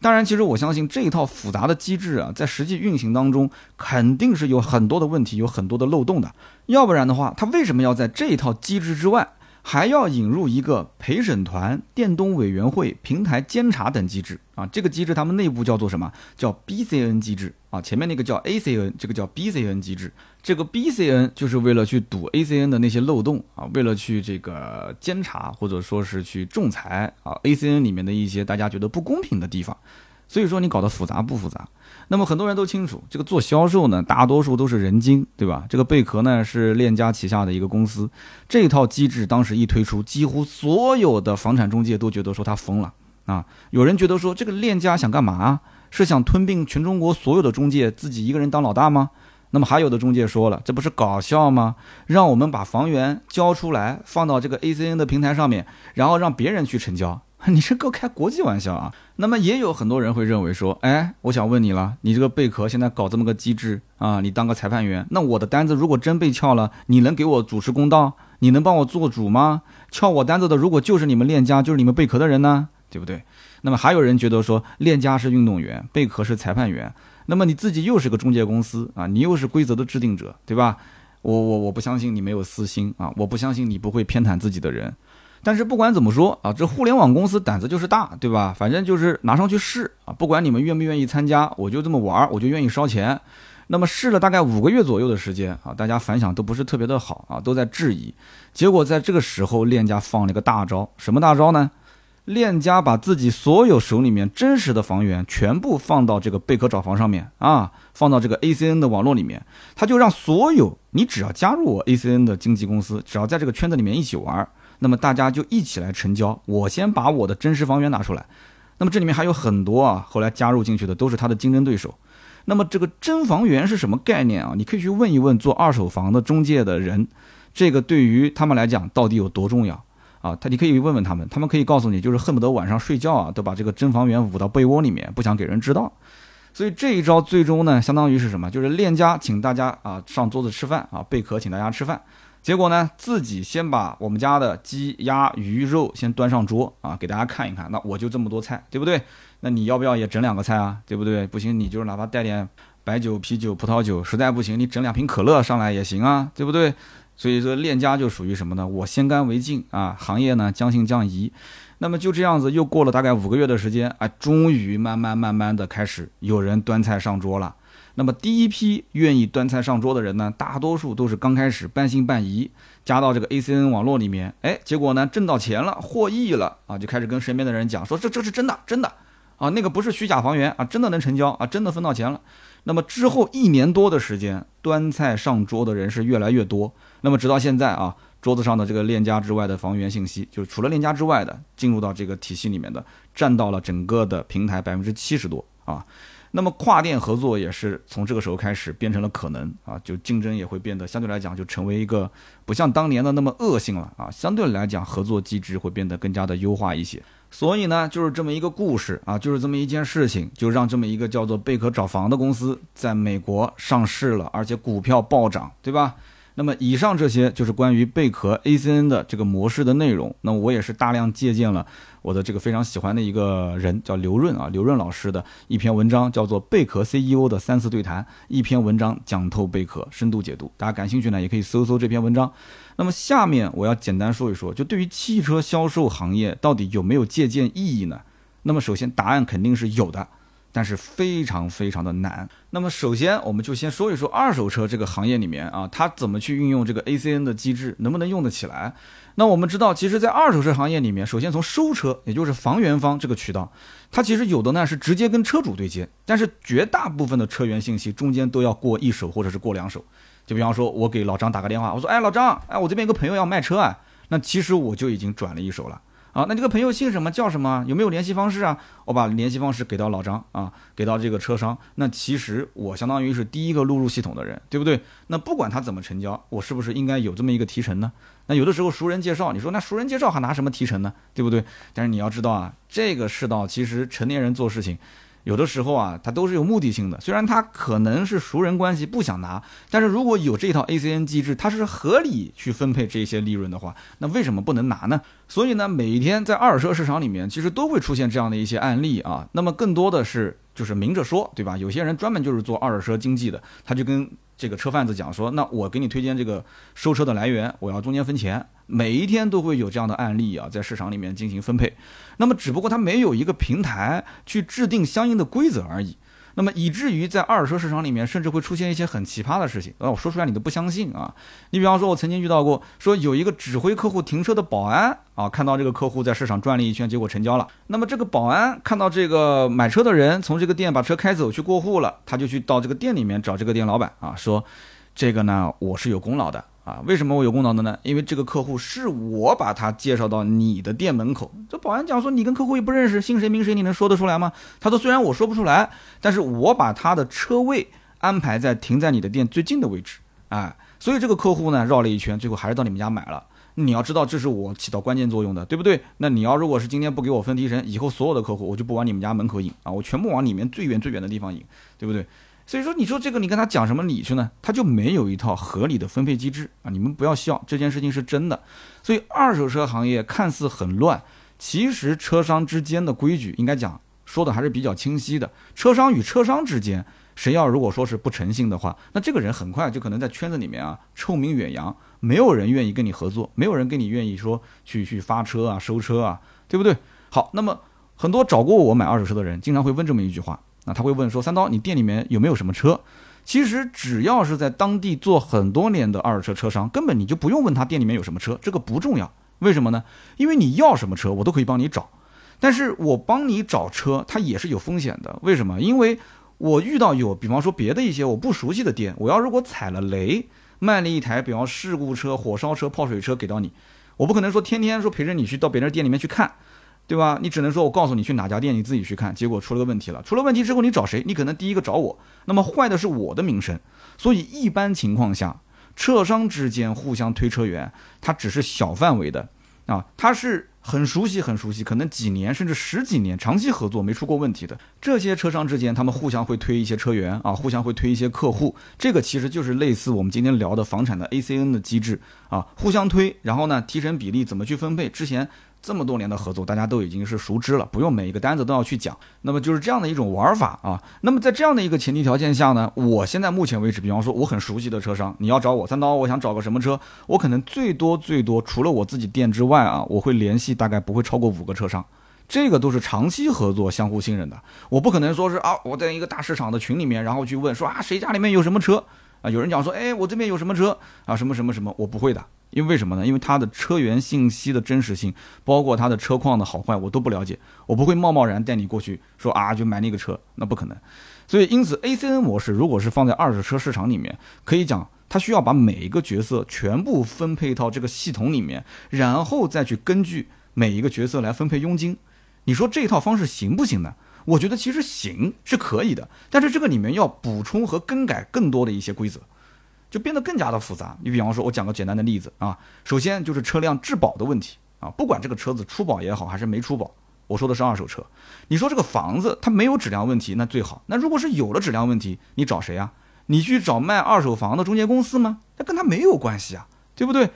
当然，其实我相信这一套复杂的机制啊，在实际运行当中肯定是有很多的问题，有很多的漏洞的。要不然的话，他为什么要在这一套机制之外？还要引入一个陪审团、电动委员会、平台监察等机制啊，这个机制他们内部叫做什么？叫 BCN 机制啊。前面那个叫 ACN，这个叫 BCN 机制。这个 BCN 就是为了去堵 ACN 的那些漏洞啊，为了去这个监察或者说是去仲裁啊 ACN 里面的一些大家觉得不公平的地方。所以说你搞得复杂不复杂？那么很多人都清楚，这个做销售呢，大多数都是人精，对吧？这个贝壳呢是链家旗下的一个公司，这套机制当时一推出，几乎所有的房产中介都觉得说他疯了啊！有人觉得说这个链家想干嘛？是想吞并全中国所有的中介，自己一个人当老大吗？那么还有的中介说了，这不是搞笑吗？让我们把房源交出来，放到这个 ACN 的平台上面，然后让别人去成交。你这够开国际玩笑啊！那么也有很多人会认为说，哎，我想问你了，你这个贝壳现在搞这么个机制啊，你当个裁判员，那我的单子如果真被撬了，你能给我主持公道？你能帮我做主吗？撬我单子的如果就是你们链家，就是你们贝壳的人呢，对不对？那么还有人觉得说，链家是运动员，贝壳是裁判员，那么你自己又是个中介公司啊，你又是规则的制定者，对吧？我我我不相信你没有私心啊，我不相信你不会偏袒自己的人。但是不管怎么说啊，这互联网公司胆子就是大，对吧？反正就是拿上去试啊，不管你们愿不愿意参加，我就这么玩，我就愿意烧钱。那么试了大概五个月左右的时间啊，大家反响都不是特别的好啊，都在质疑。结果在这个时候，链家放了一个大招，什么大招呢？链家把自己所有手里面真实的房源全部放到这个贝壳找房上面啊，放到这个 ACN 的网络里面，他就让所有你只要加入我 ACN 的经纪公司，只要在这个圈子里面一起玩。那么大家就一起来成交，我先把我的真实房源拿出来。那么这里面还有很多啊，后来加入进去的都是他的竞争对手。那么这个真房源是什么概念啊？你可以去问一问做二手房的中介的人，这个对于他们来讲到底有多重要啊？他你可以问问他们，他们可以告诉你，就是恨不得晚上睡觉啊都把这个真房源捂到被窝里面，不想给人知道。所以这一招最终呢，相当于是什么？就是链家请大家啊上桌子吃饭啊，贝壳请大家吃饭。结果呢，自己先把我们家的鸡、鸭、鱼肉先端上桌啊，给大家看一看。那我就这么多菜，对不对？那你要不要也整两个菜啊？对不对？不行，你就是哪怕带点白酒、啤酒、葡萄酒，实在不行，你整两瓶可乐上来也行啊，对不对？所以说，链家就属于什么呢？我先干为敬啊，行业呢将信将疑。那么就这样子，又过了大概五个月的时间啊，终于慢慢慢慢的开始有人端菜上桌了。那么第一批愿意端菜上桌的人呢，大多数都是刚开始半信半疑，加到这个 ACN 网络里面，哎，结果呢挣到钱了，获益了啊，就开始跟身边的人讲说这这是真的真的啊，那个不是虚假房源啊，真的能成交啊，真的分到钱了。那么之后一年多的时间，端菜上桌的人是越来越多。那么直到现在啊，桌子上的这个链家之外的房源信息，就是除了链家之外的进入到这个体系里面的，占到了整个的平台百分之七十多啊。那么跨店合作也是从这个时候开始变成了可能啊，就竞争也会变得相对来讲就成为一个不像当年的那么恶性了啊，相对来讲合作机制会变得更加的优化一些。所以呢，就是这么一个故事啊，就是这么一件事情，就让这么一个叫做贝壳找房的公司在美国上市了，而且股票暴涨，对吧？那么以上这些就是关于贝壳 ACN 的这个模式的内容。那我也是大量借鉴了我的这个非常喜欢的一个人，叫刘润啊，刘润老师的一篇文章，叫做《贝壳 CEO 的三次对谈》，一篇文章讲透贝壳，深度解读。大家感兴趣呢，也可以搜搜这篇文章。那么下面我要简单说一说，就对于汽车销售行业到底有没有借鉴意义呢？那么首先答案肯定是有的。但是非常非常的难。那么首先，我们就先说一说二手车这个行业里面啊，它怎么去运用这个 ACN 的机制，能不能用得起来？那我们知道，其实，在二手车行业里面，首先从收车，也就是房源方这个渠道，它其实有的呢是直接跟车主对接，但是绝大部分的车源信息中间都要过一手或者是过两手。就比方说，我给老张打个电话，我说，哎，老张，哎，我这边有个朋友要卖车啊，那其实我就已经转了一手了。啊，那这个朋友姓什么叫什么？有没有联系方式啊？我把联系方式给到老张啊，给到这个车商。那其实我相当于是第一个录入系统的人，对不对？那不管他怎么成交，我是不是应该有这么一个提成呢？那有的时候熟人介绍，你说那熟人介绍还拿什么提成呢？对不对？但是你要知道啊，这个世道其实成年人做事情。有的时候啊，他都是有目的性的。虽然他可能是熟人关系不想拿，但是如果有这套 ACN 机制，它是合理去分配这些利润的话，那为什么不能拿呢？所以呢，每一天在二手车市场里面，其实都会出现这样的一些案例啊。那么更多的是就是明着说，对吧？有些人专门就是做二手车经济的，他就跟这个车贩子讲说，那我给你推荐这个收车的来源，我要中间分钱。每一天都会有这样的案例啊，在市场里面进行分配，那么只不过它没有一个平台去制定相应的规则而已，那么以至于在二手车市场里面，甚至会出现一些很奇葩的事情，啊，我说出来你都不相信啊。你比方说，我曾经遇到过，说有一个指挥客户停车的保安啊，看到这个客户在市场转了一圈，结果成交了。那么这个保安看到这个买车的人从这个店把车开走去过户了，他就去到这个店里面找这个店老板啊，说这个呢我是有功劳的。啊，为什么我有功劳的呢？因为这个客户是我把他介绍到你的店门口。这保安讲说，你跟客户也不认识，姓谁名谁，你能说得出来吗？他说，虽然我说不出来，但是我把他的车位安排在停在你的店最近的位置。哎，所以这个客户呢，绕了一圈，最后还是到你们家买了。你要知道，这是我起到关键作用的，对不对？那你要如果是今天不给我分提成，以后所有的客户我就不往你们家门口引啊，我全部往里面最远最远的地方引，对不对？所以说，你说这个你跟他讲什么理去呢？他就没有一套合理的分配机制啊！你们不要笑，这件事情是真的。所以二手车行业看似很乱，其实车商之间的规矩应该讲说的还是比较清晰的。车商与车商之间，谁要如果说是不诚信的话，那这个人很快就可能在圈子里面啊臭名远扬，没有人愿意跟你合作，没有人跟你愿意说去去发车啊、收车啊，对不对？好，那么很多找过我买二手车的人，经常会问这么一句话。那他会问说：“三刀，你店里面有没有什么车？”其实只要是在当地做很多年的二手车车商，根本你就不用问他店里面有什么车，这个不重要。为什么呢？因为你要什么车，我都可以帮你找。但是我帮你找车，它也是有风险的。为什么？因为我遇到有，比方说别的一些我不熟悉的店，我要如果踩了雷，卖了一台比方事故车、火烧车、泡水车给到你，我不可能说天天说陪着你去到别人店里面去看。对吧？你只能说我告诉你去哪家店，你自己去看。结果出了个问题了，出了问题之后你找谁？你可能第一个找我。那么坏的是我的名声。所以一般情况下，车商之间互相推车源，它只是小范围的啊，它是很熟悉很熟悉，可能几年甚至十几年长期合作没出过问题的这些车商之间，他们互相会推一些车源啊，互相会推一些客户。这个其实就是类似我们今天聊的房产的 ACN 的机制啊，互相推，然后呢提成比例怎么去分配？之前。这么多年的合作，大家都已经是熟知了，不用每一个单子都要去讲。那么就是这样的一种玩法啊。那么在这样的一个前提条件下呢，我现在目前为止，比方说我很熟悉的车商，你要找我三刀，我想找个什么车，我可能最多最多除了我自己店之外啊，我会联系大概不会超过五个车商，这个都是长期合作、相互信任的。我不可能说是啊，我在一个大市场的群里面，然后去问说啊，谁家里面有什么车啊？有人讲说，哎，我这边有什么车啊？什么什么什么，我不会的。因为为什么呢？因为它的车源信息的真实性，包括它的车况的好坏，我都不了解。我不会贸贸然带你过去说啊，就买那个车，那不可能。所以，因此 ACN 模式如果是放在二手车市场里面，可以讲它需要把每一个角色全部分配到这个系统里面，然后再去根据每一个角色来分配佣金。你说这套方式行不行呢？我觉得其实行是可以的，但是这个里面要补充和更改更多的一些规则，就变得更加的复杂。你比方说，我讲个简单的例子啊，首先就是车辆质保的问题啊，不管这个车子出保也好还是没出保，我说的是二手车。你说这个房子它没有质量问题，那最好。那如果是有了质量问题，你找谁啊？你去找卖二手房的中介公司吗？那跟他没有关系啊，对不对？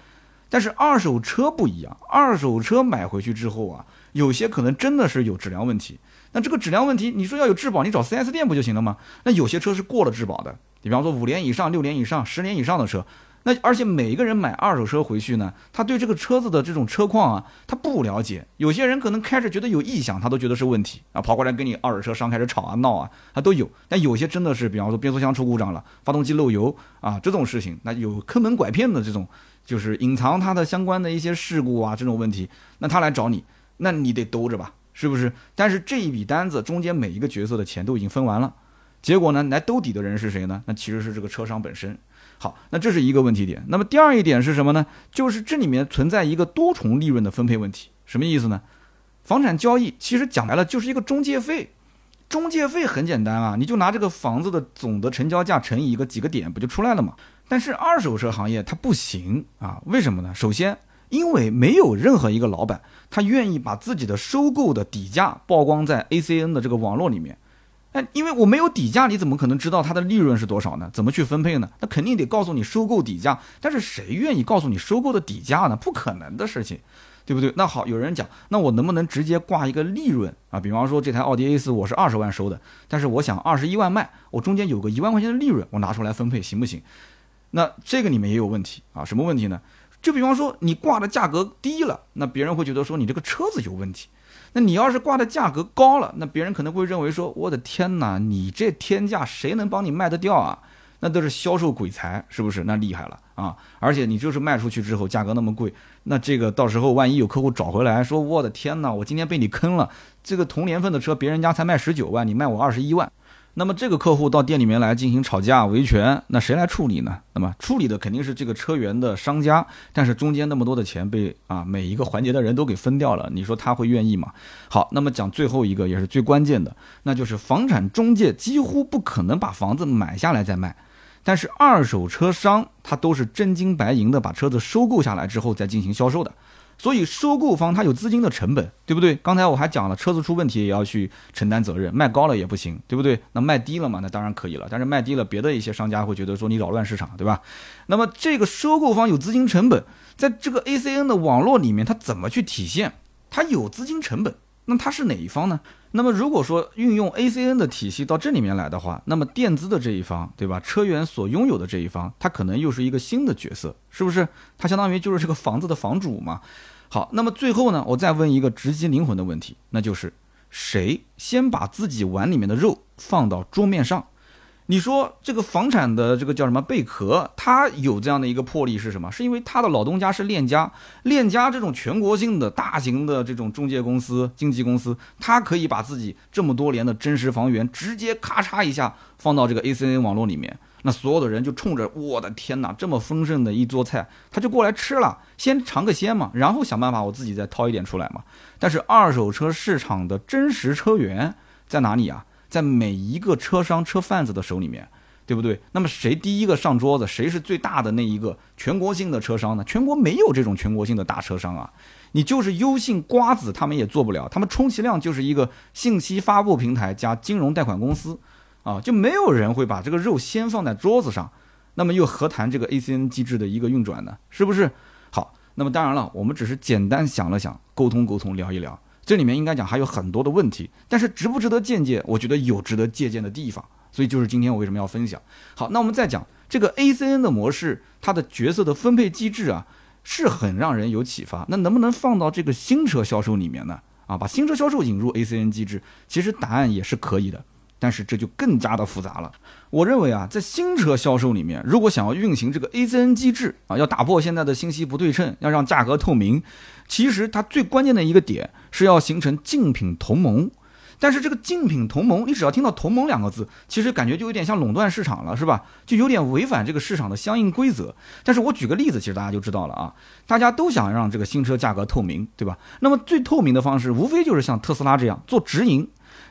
但是二手车不一样，二手车买回去之后啊，有些可能真的是有质量问题。那这个质量问题，你说要有质保，你找 4S 店不就行了吗？那有些车是过了质保的，你比方说五年以上、六年以上、十年以上的车。那而且每一个人买二手车回去呢，他对这个车子的这种车况啊，他不了解。有些人可能开着觉得有异响，他都觉得是问题啊，跑过来跟你二手车商开始吵啊闹啊，他都有。但有些真的是，比方说变速箱出故障了，发动机漏油啊这种事情，那有坑蒙拐骗的这种，就是隐藏它的相关的一些事故啊这种问题，那他来找你，那你得兜着吧，是不是？但是这一笔单子中间每一个角色的钱都已经分完了，结果呢，来兜底的人是谁呢？那其实是这个车商本身。好，那这是一个问题点。那么第二一点是什么呢？就是这里面存在一个多重利润的分配问题。什么意思呢？房产交易其实讲白了就是一个中介费，中介费很简单啊，你就拿这个房子的总的成交价乘以一个几个点，不就出来了吗？但是二手车行业它不行啊，为什么呢？首先，因为没有任何一个老板他愿意把自己的收购的底价曝光在 ACN 的这个网络里面。那因为我没有底价，你怎么可能知道它的利润是多少呢？怎么去分配呢？那肯定得告诉你收购底价，但是谁愿意告诉你收购的底价呢？不可能的事情，对不对？那好，有人讲，那我能不能直接挂一个利润啊？比方说这台奥迪 A 四我是二十万收的，但是我想二十一万卖，我中间有个一万块钱的利润，我拿出来分配行不行？那这个里面也有问题啊？什么问题呢？就比方说你挂的价格低了，那别人会觉得说你这个车子有问题。那你要是挂的价格高了，那别人可能会认为说，我的天哪，你这天价谁能帮你卖得掉啊？那都是销售鬼才，是不是？那厉害了啊！而且你就是卖出去之后价格那么贵，那这个到时候万一有客户找回来说，我的天哪，我今天被你坑了，这个同年份的车别人家才卖十九万，你卖我二十一万。那么这个客户到店里面来进行吵架维权，那谁来处理呢？那么处理的肯定是这个车源的商家，但是中间那么多的钱被啊每一个环节的人都给分掉了，你说他会愿意吗？好，那么讲最后一个也是最关键的，那就是房产中介几乎不可能把房子买下来再卖，但是二手车商他都是真金白银的把车子收购下来之后再进行销售的。所以收购方他有资金的成本，对不对？刚才我还讲了，车子出问题也要去承担责任，卖高了也不行，对不对？那卖低了嘛，那当然可以了。但是卖低了，别的一些商家会觉得说你扰乱市场，对吧？那么这个收购方有资金成本，在这个 ACN 的网络里面，他怎么去体现？他有资金成本。那他是哪一方呢？那么如果说运用 ACN 的体系到这里面来的话，那么垫资的这一方，对吧？车源所拥有的这一方，它可能又是一个新的角色，是不是？它相当于就是这个房子的房主嘛。好，那么最后呢，我再问一个直击灵魂的问题，那就是谁先把自己碗里面的肉放到桌面上？你说这个房产的这个叫什么贝壳，它有这样的一个魄力是什么？是因为他的老东家是链家，链家这种全国性的大型的这种中介公司、经纪公司，它可以把自己这么多年的真实房源直接咔嚓一下放到这个 ACN 网络里面，那所有的人就冲着我的天哪，这么丰盛的一桌菜，他就过来吃了，先尝个鲜嘛，然后想办法我自己再掏一点出来嘛。但是二手车市场的真实车源在哪里啊？在每一个车商、车贩子的手里面，对不对？那么谁第一个上桌子，谁是最大的那一个全国性的车商呢？全国没有这种全国性的大车商啊！你就是优信、瓜子，他们也做不了，他们充其量就是一个信息发布平台加金融贷款公司啊，就没有人会把这个肉先放在桌子上，那么又何谈这个 ACN 机制的一个运转呢？是不是？好，那么当然了，我们只是简单想了想，沟通沟通，聊一聊。这里面应该讲还有很多的问题，但是值不值得借鉴？我觉得有值得借鉴的地方，所以就是今天我为什么要分享。好，那我们再讲这个 ACN 的模式，它的角色的分配机制啊，是很让人有启发。那能不能放到这个新车销售里面呢？啊，把新车销售引入 ACN 机制，其实答案也是可以的。但是这就更加的复杂了。我认为啊，在新车销售里面，如果想要运行这个 ACN 机制啊，要打破现在的信息不对称，要让价格透明，其实它最关键的一个点是要形成竞品同盟。但是这个竞品同盟，你只要听到“同盟”两个字，其实感觉就有点像垄断市场了，是吧？就有点违反这个市场的相应规则。但是我举个例子，其实大家就知道了啊。大家都想让这个新车价格透明，对吧？那么最透明的方式，无非就是像特斯拉这样做直营。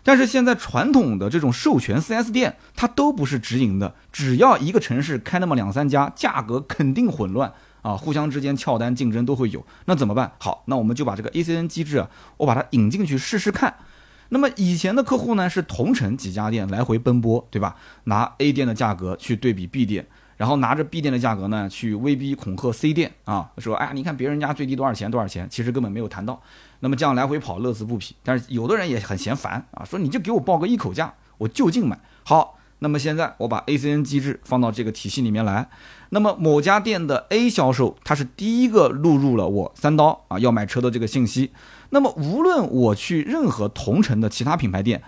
但是现在传统的这种授权 4S 店，它都不是直营的，只要一个城市开那么两三家，价格肯定混乱啊，互相之间撬单竞争都会有。那怎么办？好，那我们就把这个 ACN 机制啊，我把它引进去试试看。那么以前的客户呢，是同城几家店来回奔波，对吧？拿 A 店的价格去对比 B 店，然后拿着 B 店的价格呢，去威逼恐吓 C 店啊，说哎呀，你看别人家最低多少钱多少钱，其实根本没有谈到。那么这样来回跑，乐此不疲。但是有的人也很嫌烦啊，说你就给我报个一口价，我就近买。好，那么现在我把 ACN 机制放到这个体系里面来。那么某家店的 A 销售，他是第一个录入了我三刀啊要买车的这个信息。那么无论我去任何同城的其他品牌店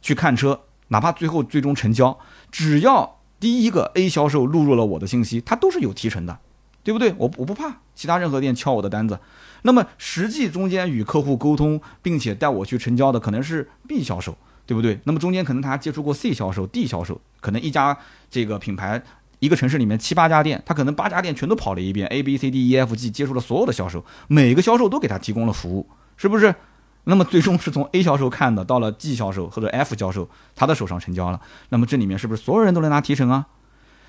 去看车，哪怕最后最终成交，只要第一个 A 销售录入了我的信息，他都是有提成的，对不对？我我不怕其他任何店敲我的单子。那么实际中间与客户沟通，并且带我去成交的可能是 B 销售，对不对？那么中间可能他接触过 C 销售、D 销售，可能一家这个品牌一个城市里面七八家店，他可能八家店全都跑了一遍，A、B、C、D、E、F、G 接触了所有的销售，每个销售都给他提供了服务，是不是？那么最终是从 A 销售看的，到了 G 销售或者 F 销售他的手上成交了，那么这里面是不是所有人都能拿提成啊？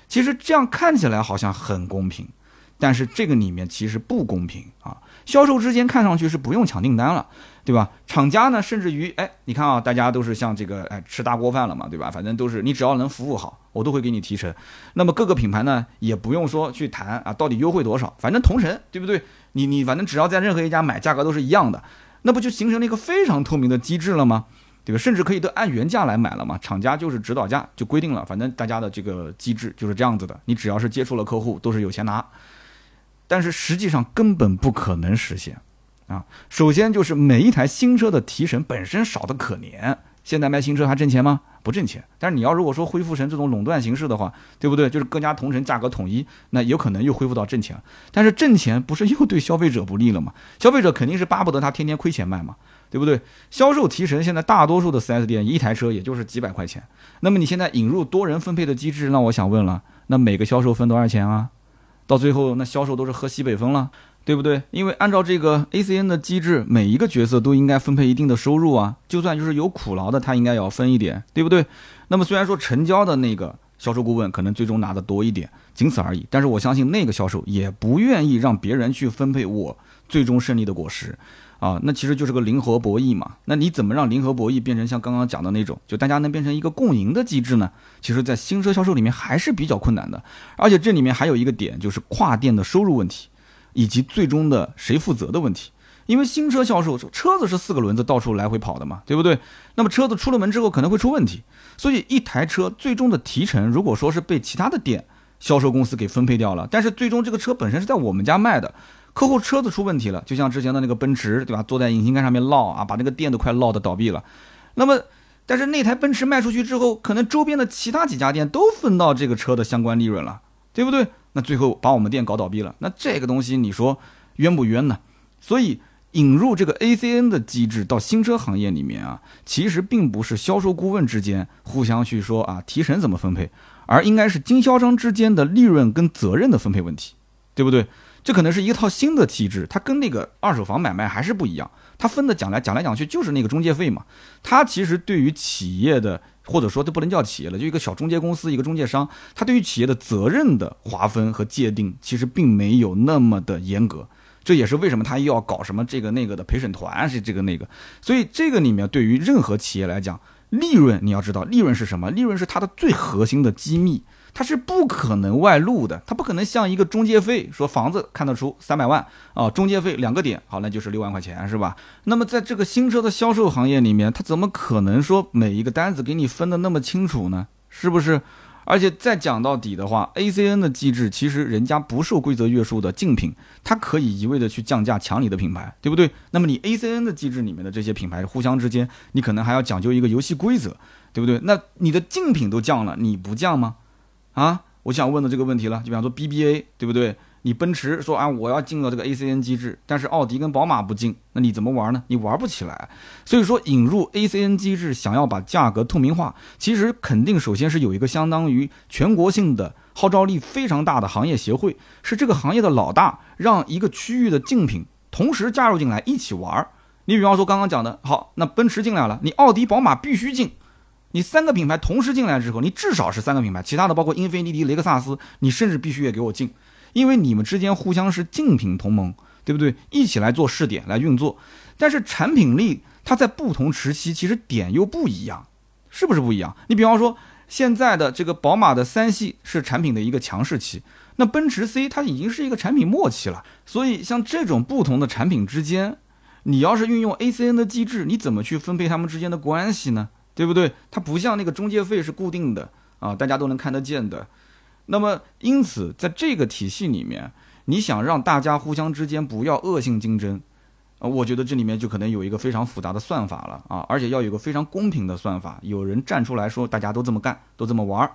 其实这样看起来好像很公平，但是这个里面其实不公平啊。销售之间看上去是不用抢订单了，对吧？厂家呢，甚至于，哎，你看啊，大家都是像这个，哎，吃大锅饭了嘛，对吧？反正都是你只要能服务好，我都会给你提成。那么各个品牌呢，也不用说去谈啊，到底优惠多少，反正同城，对不对？你你反正只要在任何一家买，价格都是一样的，那不就形成了一个非常透明的机制了吗？对吧？甚至可以都按原价来买了嘛，厂家就是指导价就规定了，反正大家的这个机制就是这样子的，你只要是接触了客户，都是有钱拿。但是实际上根本不可能实现，啊，首先就是每一台新车的提成本身少得可怜。现在卖新车还挣钱吗？不挣钱。但是你要如果说恢复成这种垄断形式的话，对不对？就是各家同城价格统一，那有可能又恢复到挣钱。但是挣钱不是又对消费者不利了吗？消费者肯定是巴不得他天天亏钱卖嘛，对不对？销售提成现在大多数的 4S 店一台车也就是几百块钱。那么你现在引入多人分配的机制，那我想问了，那每个销售分多少钱啊？到最后，那销售都是喝西北风了，对不对？因为按照这个 ACN 的机制，每一个角色都应该分配一定的收入啊。就算就是有苦劳的，他应该也要分一点，对不对？那么虽然说成交的那个销售顾问可能最终拿的多一点，仅此而已。但是我相信那个销售也不愿意让别人去分配我最终胜利的果实。啊，那其实就是个零和博弈嘛。那你怎么让零和博弈变成像刚刚讲的那种，就大家能变成一个共赢的机制呢？其实，在新车销售里面还是比较困难的。而且这里面还有一个点，就是跨店的收入问题，以及最终的谁负责的问题。因为新车销售，车子是四个轮子到处来回跑的嘛，对不对？那么车子出了门之后可能会出问题，所以一台车最终的提成，如果说是被其他的店销售公司给分配掉了，但是最终这个车本身是在我们家卖的。客户车子出问题了，就像之前的那个奔驰，对吧？坐在引擎盖上面烙啊，把那个店都快烙的倒闭了。那么，但是那台奔驰卖出去之后，可能周边的其他几家店都分到这个车的相关利润了，对不对？那最后把我们店搞倒闭了，那这个东西你说冤不冤呢？所以引入这个 ACN 的机制到新车行业里面啊，其实并不是销售顾问之间互相去说啊提成怎么分配，而应该是经销商之间的利润跟责任的分配问题，对不对？这可能是一套新的体制，它跟那个二手房买卖还是不一样。它分的讲来讲来讲去就是那个中介费嘛。它其实对于企业的，或者说这不能叫企业了，就一个小中介公司，一个中介商，他对于企业的责任的划分和界定，其实并没有那么的严格。这也是为什么他又要搞什么这个那个的陪审团是这个那个。所以这个里面对于任何企业来讲，利润你要知道，利润是什么？利润是它的最核心的机密。它是不可能外露的，它不可能像一个中介费，说房子看得出三百万啊，中介费两个点，好，那就是六万块钱，是吧？那么在这个新车的销售行业里面，它怎么可能说每一个单子给你分的那么清楚呢？是不是？而且再讲到底的话，ACN 的机制其实人家不受规则约束的竞品，它可以一味的去降价抢你的品牌，对不对？那么你 ACN 的机制里面的这些品牌互相之间，你可能还要讲究一个游戏规则，对不对？那你的竞品都降了，你不降吗？啊，我想问的这个问题了，就比方说 BBA，对不对？你奔驰说啊，我要进了这个 ACN 机制，但是奥迪跟宝马不进，那你怎么玩呢？你玩不起来。所以说引入 ACN 机制，想要把价格透明化，其实肯定首先是有一个相当于全国性的号召力非常大的行业协会，是这个行业的老大，让一个区域的竞品同时加入进来一起玩，你比方说刚刚讲的，好，那奔驰进来了，你奥迪、宝马必须进。你三个品牌同时进来之后，你至少是三个品牌，其他的包括英菲尼迪、雷克萨斯，你甚至必须也给我进，因为你们之间互相是竞品同盟，对不对？一起来做试点来运作，但是产品力它在不同时期其实点又不一样，是不是不一样？你比方说现在的这个宝马的三系是产品的一个强势期，那奔驰 C 它已经是一个产品末期了，所以像这种不同的产品之间，你要是运用 ACN 的机制，你怎么去分配它们之间的关系呢？对不对？它不像那个中介费是固定的啊，大家都能看得见的。那么，因此在这个体系里面，你想让大家互相之间不要恶性竞争啊，我觉得这里面就可能有一个非常复杂的算法了啊，而且要有个非常公平的算法，有人站出来说大家都这么干，都这么玩儿。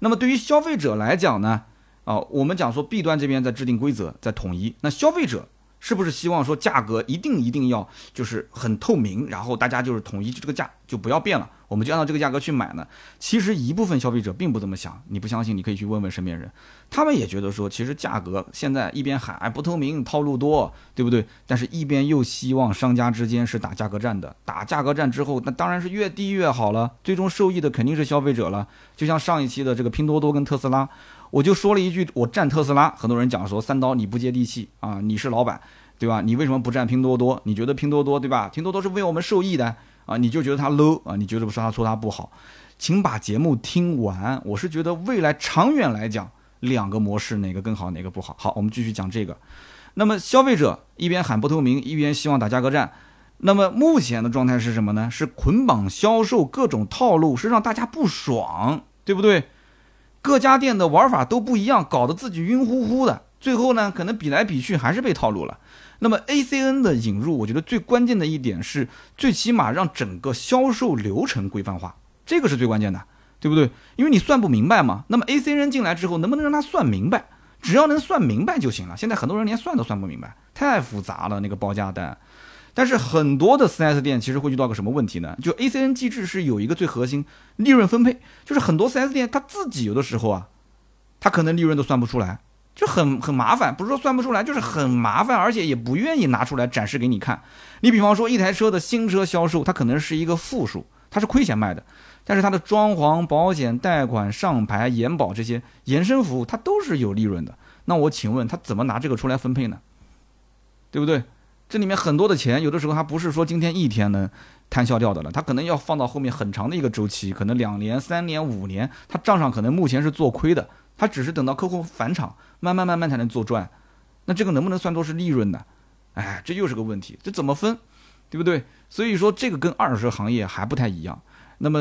那么对于消费者来讲呢，啊，我们讲说 B 端这边在制定规则，在统一，那消费者。是不是希望说价格一定一定要就是很透明，然后大家就是统一这个价就不要变了，我们就按照这个价格去买呢？其实一部分消费者并不这么想，你不相信你可以去问问身边人，他们也觉得说其实价格现在一边喊不透明、套路多，对不对？但是一边又希望商家之间是打价格战的，打价格战之后，那当然是越低越好了，最终受益的肯定是消费者了。就像上一期的这个拼多多跟特斯拉。我就说了一句，我站特斯拉，很多人讲说三刀你不接地气啊，你是老板，对吧？你为什么不站拼多多？你觉得拼多多对吧？拼多多是为我们受益的啊，你就觉得它 low 啊？你觉得不是他说它不好？请把节目听完。我是觉得未来长远来讲，两个模式哪个更好，哪个不好？好，我们继续讲这个。那么消费者一边喊不透明，一边希望打价格战。那么目前的状态是什么呢？是捆绑销售各种套路，是让大家不爽，对不对？各家店的玩法都不一样，搞得自己晕乎乎的。最后呢，可能比来比去还是被套路了。那么 ACN 的引入，我觉得最关键的一点是，最起码让整个销售流程规范化，这个是最关键的，对不对？因为你算不明白嘛。那么 ACN 进来之后，能不能让他算明白？只要能算明白就行了。现在很多人连算都算不明白，太复杂了那个报价单。但是很多的 4S 店其实会遇到个什么问题呢？就 ACN 机制是有一个最核心利润分配，就是很多 4S 店他自己有的时候啊，他可能利润都算不出来，就很很麻烦。不是说算不出来，就是很麻烦，而且也不愿意拿出来展示给你看。你比方说一台车的新车销售，它可能是一个负数，它是亏钱卖的，但是它的装潢、保险、贷款、上牌、延保这些延伸服务，它都是有利润的。那我请问他怎么拿这个出来分配呢？对不对？这里面很多的钱，有的时候还不是说今天一天能摊销掉的了，它可能要放到后面很长的一个周期，可能两年、三年、五年，它账上可能目前是做亏的，它只是等到客户返场，慢慢慢慢才能做赚。那这个能不能算作是利润呢？哎，这又是个问题，这怎么分，对不对？所以说这个跟二手车行业还不太一样，那么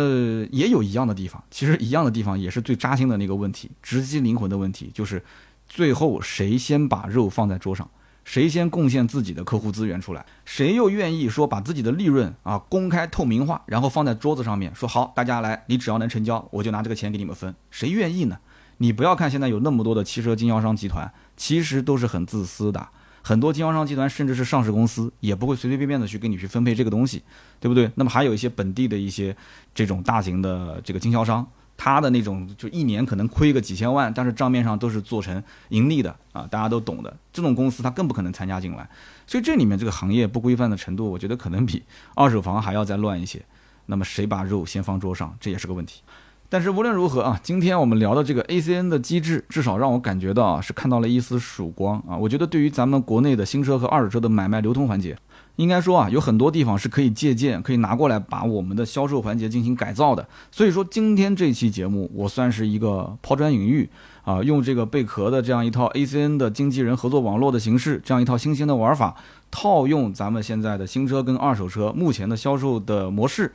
也有一样的地方，其实一样的地方也是最扎心的那个问题，直击灵魂的问题，就是最后谁先把肉放在桌上。谁先贡献自己的客户资源出来，谁又愿意说把自己的利润啊公开透明化，然后放在桌子上面说好，大家来，你只要能成交，我就拿这个钱给你们分。谁愿意呢？你不要看现在有那么多的汽车经销商集团，其实都是很自私的。很多经销商集团甚至是上市公司，也不会随随便便的去给你去分配这个东西，对不对？那么还有一些本地的一些这种大型的这个经销商。他的那种就一年可能亏个几千万，但是账面上都是做成盈利的啊，大家都懂的。这种公司他更不可能参加进来，所以这里面这个行业不规范的程度，我觉得可能比 二手房还要再乱一些。那么谁把肉先放桌上，这也是个问题。但是无论如何啊，今天我们聊的这个 ACN 的机制，至少让我感觉到啊，是看到了一丝曙光啊。我觉得对于咱们国内的新车和二手车的买卖流通环节。应该说啊，有很多地方是可以借鉴、可以拿过来把我们的销售环节进行改造的。所以说，今天这期节目我算是一个抛砖引玉啊，用这个贝壳的这样一套 ACN 的经纪人合作网络的形式，这样一套新鲜的玩法，套用咱们现在的新车跟二手车目前的销售的模式，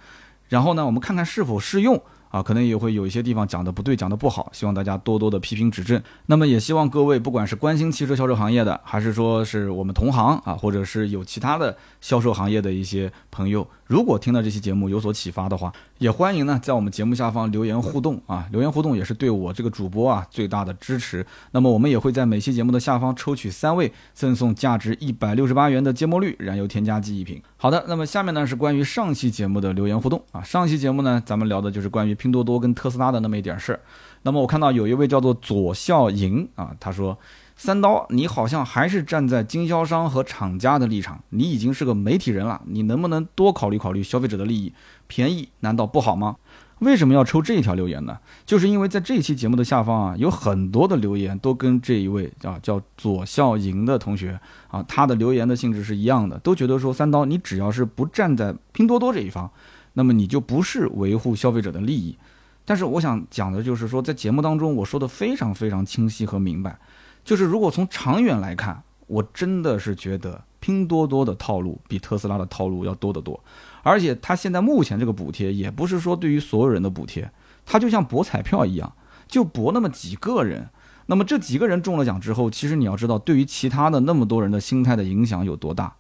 然后呢，我们看看是否适用。啊，可能也会有一些地方讲的不对，讲的不好，希望大家多多的批评指正。那么也希望各位，不管是关心汽车销售行业的，还是说是我们同行啊，或者是有其他的销售行业的一些朋友，如果听到这期节目有所启发的话，也欢迎呢在我们节目下方留言互动啊，留言互动也是对我这个主播啊最大的支持。那么我们也会在每期节目的下方抽取三位，赠送价值一百六十八元的芥末绿燃油添加剂一瓶。好的，那么下面呢是关于上期节目的留言互动啊，上期节目呢咱们聊的就是关于。拼多多跟特斯拉的那么一点事儿，那么我看到有一位叫做左笑莹啊，他说三刀，你好像还是站在经销商和厂家的立场，你已经是个媒体人了，你能不能多考虑考虑消费者的利益？便宜难道不好吗？为什么要抽这一条留言呢？就是因为在这一期节目的下方啊，有很多的留言都跟这一位啊叫左笑莹的同学啊，他的留言的性质是一样的，都觉得说三刀，你只要是不站在拼多多这一方，那么你就不是维护消费者的利益。但是我想讲的就是说，在节目当中我说的非常非常清晰和明白。就是如果从长远来看，我真的是觉得拼多多的套路比特斯拉的套路要多得多，而且它现在目前这个补贴也不是说对于所有人的补贴，它就像博彩票一样，就博那么几个人。那么这几个人中了奖之后，其实你要知道，对于其他的那么多人的心态的影响有多大，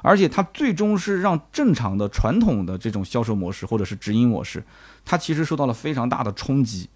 而且它最终是让正常的传统的这种销售模式或者是直营模式，它其实受到了非常大的冲击，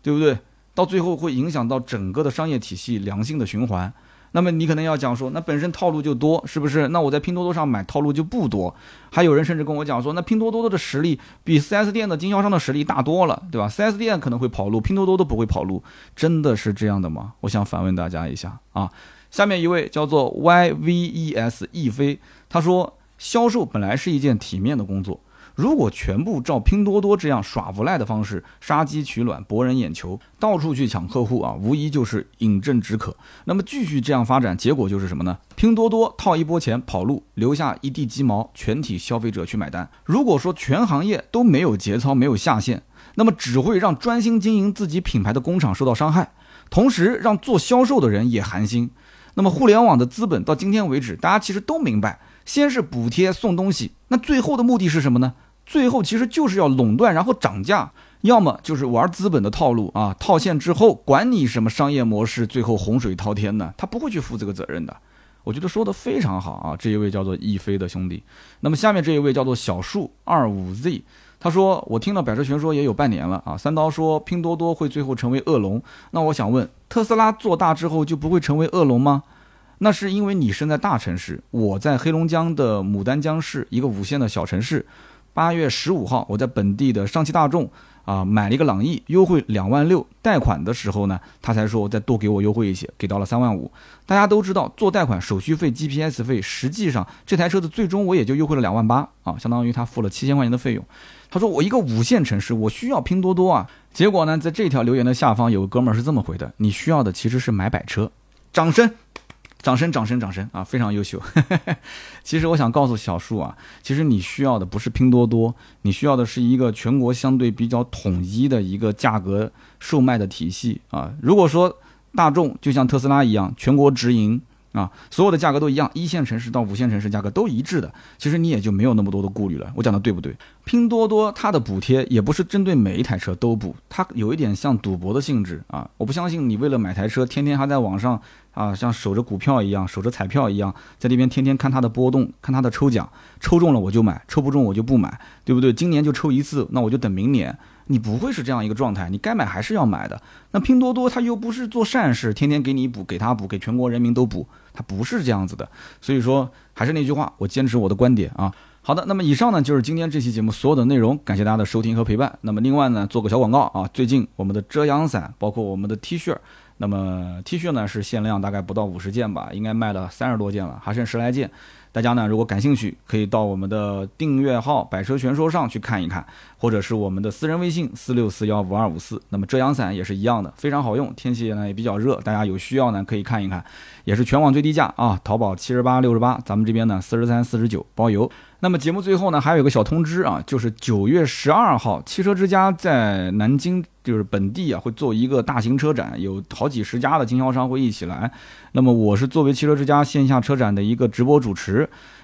对不对？到最后会影响到整个的商业体系良性的循环，那么你可能要讲说，那本身套路就多，是不是？那我在拼多多上买套路就不多。还有人甚至跟我讲说，那拼多多的实力比 4S 店的经销商的实力大多了，对吧？4S 店可能会跑路，拼多多都不会跑路，真的是这样的吗？我想反问大家一下啊。下面一位叫做 YVES 易飞，他说，销售本来是一件体面的工作。如果全部照拼多多这样耍无赖的方式杀鸡取卵博人眼球，到处去抢客户啊，无疑就是饮鸩止渴。那么继续这样发展，结果就是什么呢？拼多多套一波钱跑路，留下一地鸡毛，全体消费者去买单。如果说全行业都没有节操，没有下限，那么只会让专心经营自己品牌的工厂受到伤害，同时让做销售的人也寒心。那么互联网的资本到今天为止，大家其实都明白，先是补贴送东西，那最后的目的是什么呢？最后其实就是要垄断，然后涨价，要么就是玩资本的套路啊，套现之后管你什么商业模式，最后洪水滔天呢？他不会去负这个责任的。我觉得说的非常好啊，这一位叫做易飞的兄弟。那么下面这一位叫做小树二五 Z，他说我听了百车全说也有半年了啊。三刀说拼多多会最后成为恶龙，那我想问，特斯拉做大之后就不会成为恶龙吗？那是因为你生在大城市，我在黑龙江的牡丹江市一个五线的小城市。八月十五号，我在本地的上汽大众啊买了一个朗逸，优惠两万六，贷款的时候呢，他才说我再多给我优惠一些，给到了三万五。大家都知道，做贷款手续费、GPS 费，实际上这台车子最终我也就优惠了两万八啊，相当于他付了七千块钱的费用。他说我一个五线城市，我需要拼多多啊。结果呢，在这条留言的下方有个哥们儿是这么回的：你需要的其实是买百车。掌声。掌声，掌声，掌声啊！非常优秀。其实我想告诉小树啊，其实你需要的不是拼多多，你需要的是一个全国相对比较统一的一个价格售卖的体系啊。如果说大众就像特斯拉一样，全国直营。啊，所有的价格都一样，一线城市到五线城市价格都一致的，其实你也就没有那么多的顾虑了。我讲的对不对？拼多多它的补贴也不是针对每一台车都补，它有一点像赌博的性质啊。我不相信你为了买台车，天天还在网上啊，像守着股票一样，守着彩票一样，在那边天天看它的波动，看它的抽奖，抽中了我就买，抽不中我就不买，对不对？今年就抽一次，那我就等明年。你不会是这样一个状态，你该买还是要买的。那拼多多它又不是做善事，天天给你补，给他补，给全国人民都补，它不是这样子的。所以说，还是那句话，我坚持我的观点啊。好的，那么以上呢就是今天这期节目所有的内容，感谢大家的收听和陪伴。那么另外呢，做个小广告啊，最近我们的遮阳伞，包括我们的 T 恤，那么 T 恤呢是限量，大概不到五十件吧，应该卖了三十多件了，还剩十来件。大家呢，如果感兴趣，可以到我们的订阅号“百车全说”上去看一看，或者是我们的私人微信四六四幺五二五四。那么遮阳伞也是一样的，非常好用，天气呢也比较热，大家有需要呢可以看一看，也是全网最低价啊，淘宝七十八六十八，咱们这边呢四十三四十九包邮。那么节目最后呢，还有个小通知啊，就是九月十二号，汽车之家在南京，就是本地啊，会做一个大型车展，有好几十家的经销商会一起来。那么我是作为汽车之家线下车展的一个直播主持，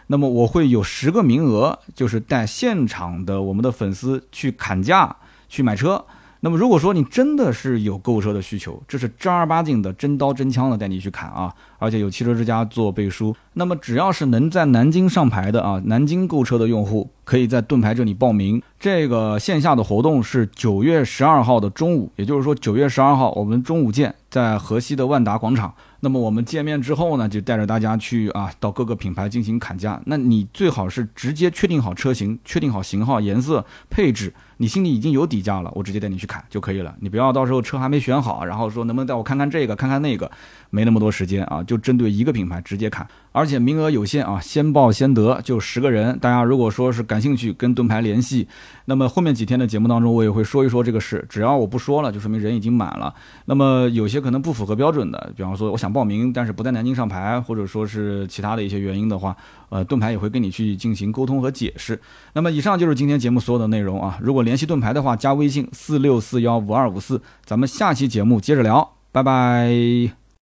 那么我会有十个名额，就是带现场的我们的粉丝去砍价去买车。那么如果说你真的是有购车的需求，这是正儿八经的真刀真枪的带你去砍啊，而且有汽车之家做背书。那么只要是能在南京上牌的啊，南京购车的用户，可以在盾牌这里报名。这个线下的活动是九月十二号的中午，也就是说九月十二号我们中午见，在河西的万达广场。那么我们见面之后呢，就带着大家去啊，到各个品牌进行砍价。那你最好是直接确定好车型、确定好型号、颜色、配置，你心里已经有底价了，我直接带你去砍就可以了。你不要到时候车还没选好，然后说能不能带我看看这个、看看那个，没那么多时间啊，就针对一个品牌直接砍。而且名额有限啊，先报先得，就十个人。大家如果说是感兴趣，跟盾牌联系。那么后面几天的节目当中，我也会说一说这个事。只要我不说了，就说明人已经满了。那么有些可能不符合标准的，比方说我想报名，但是不在南京上牌，或者说是其他的一些原因的话，呃，盾牌也会跟你去进行沟通和解释。那么以上就是今天节目所有的内容啊。如果联系盾牌的话，加微信四六四幺五二五四，咱们下期节目接着聊，拜拜。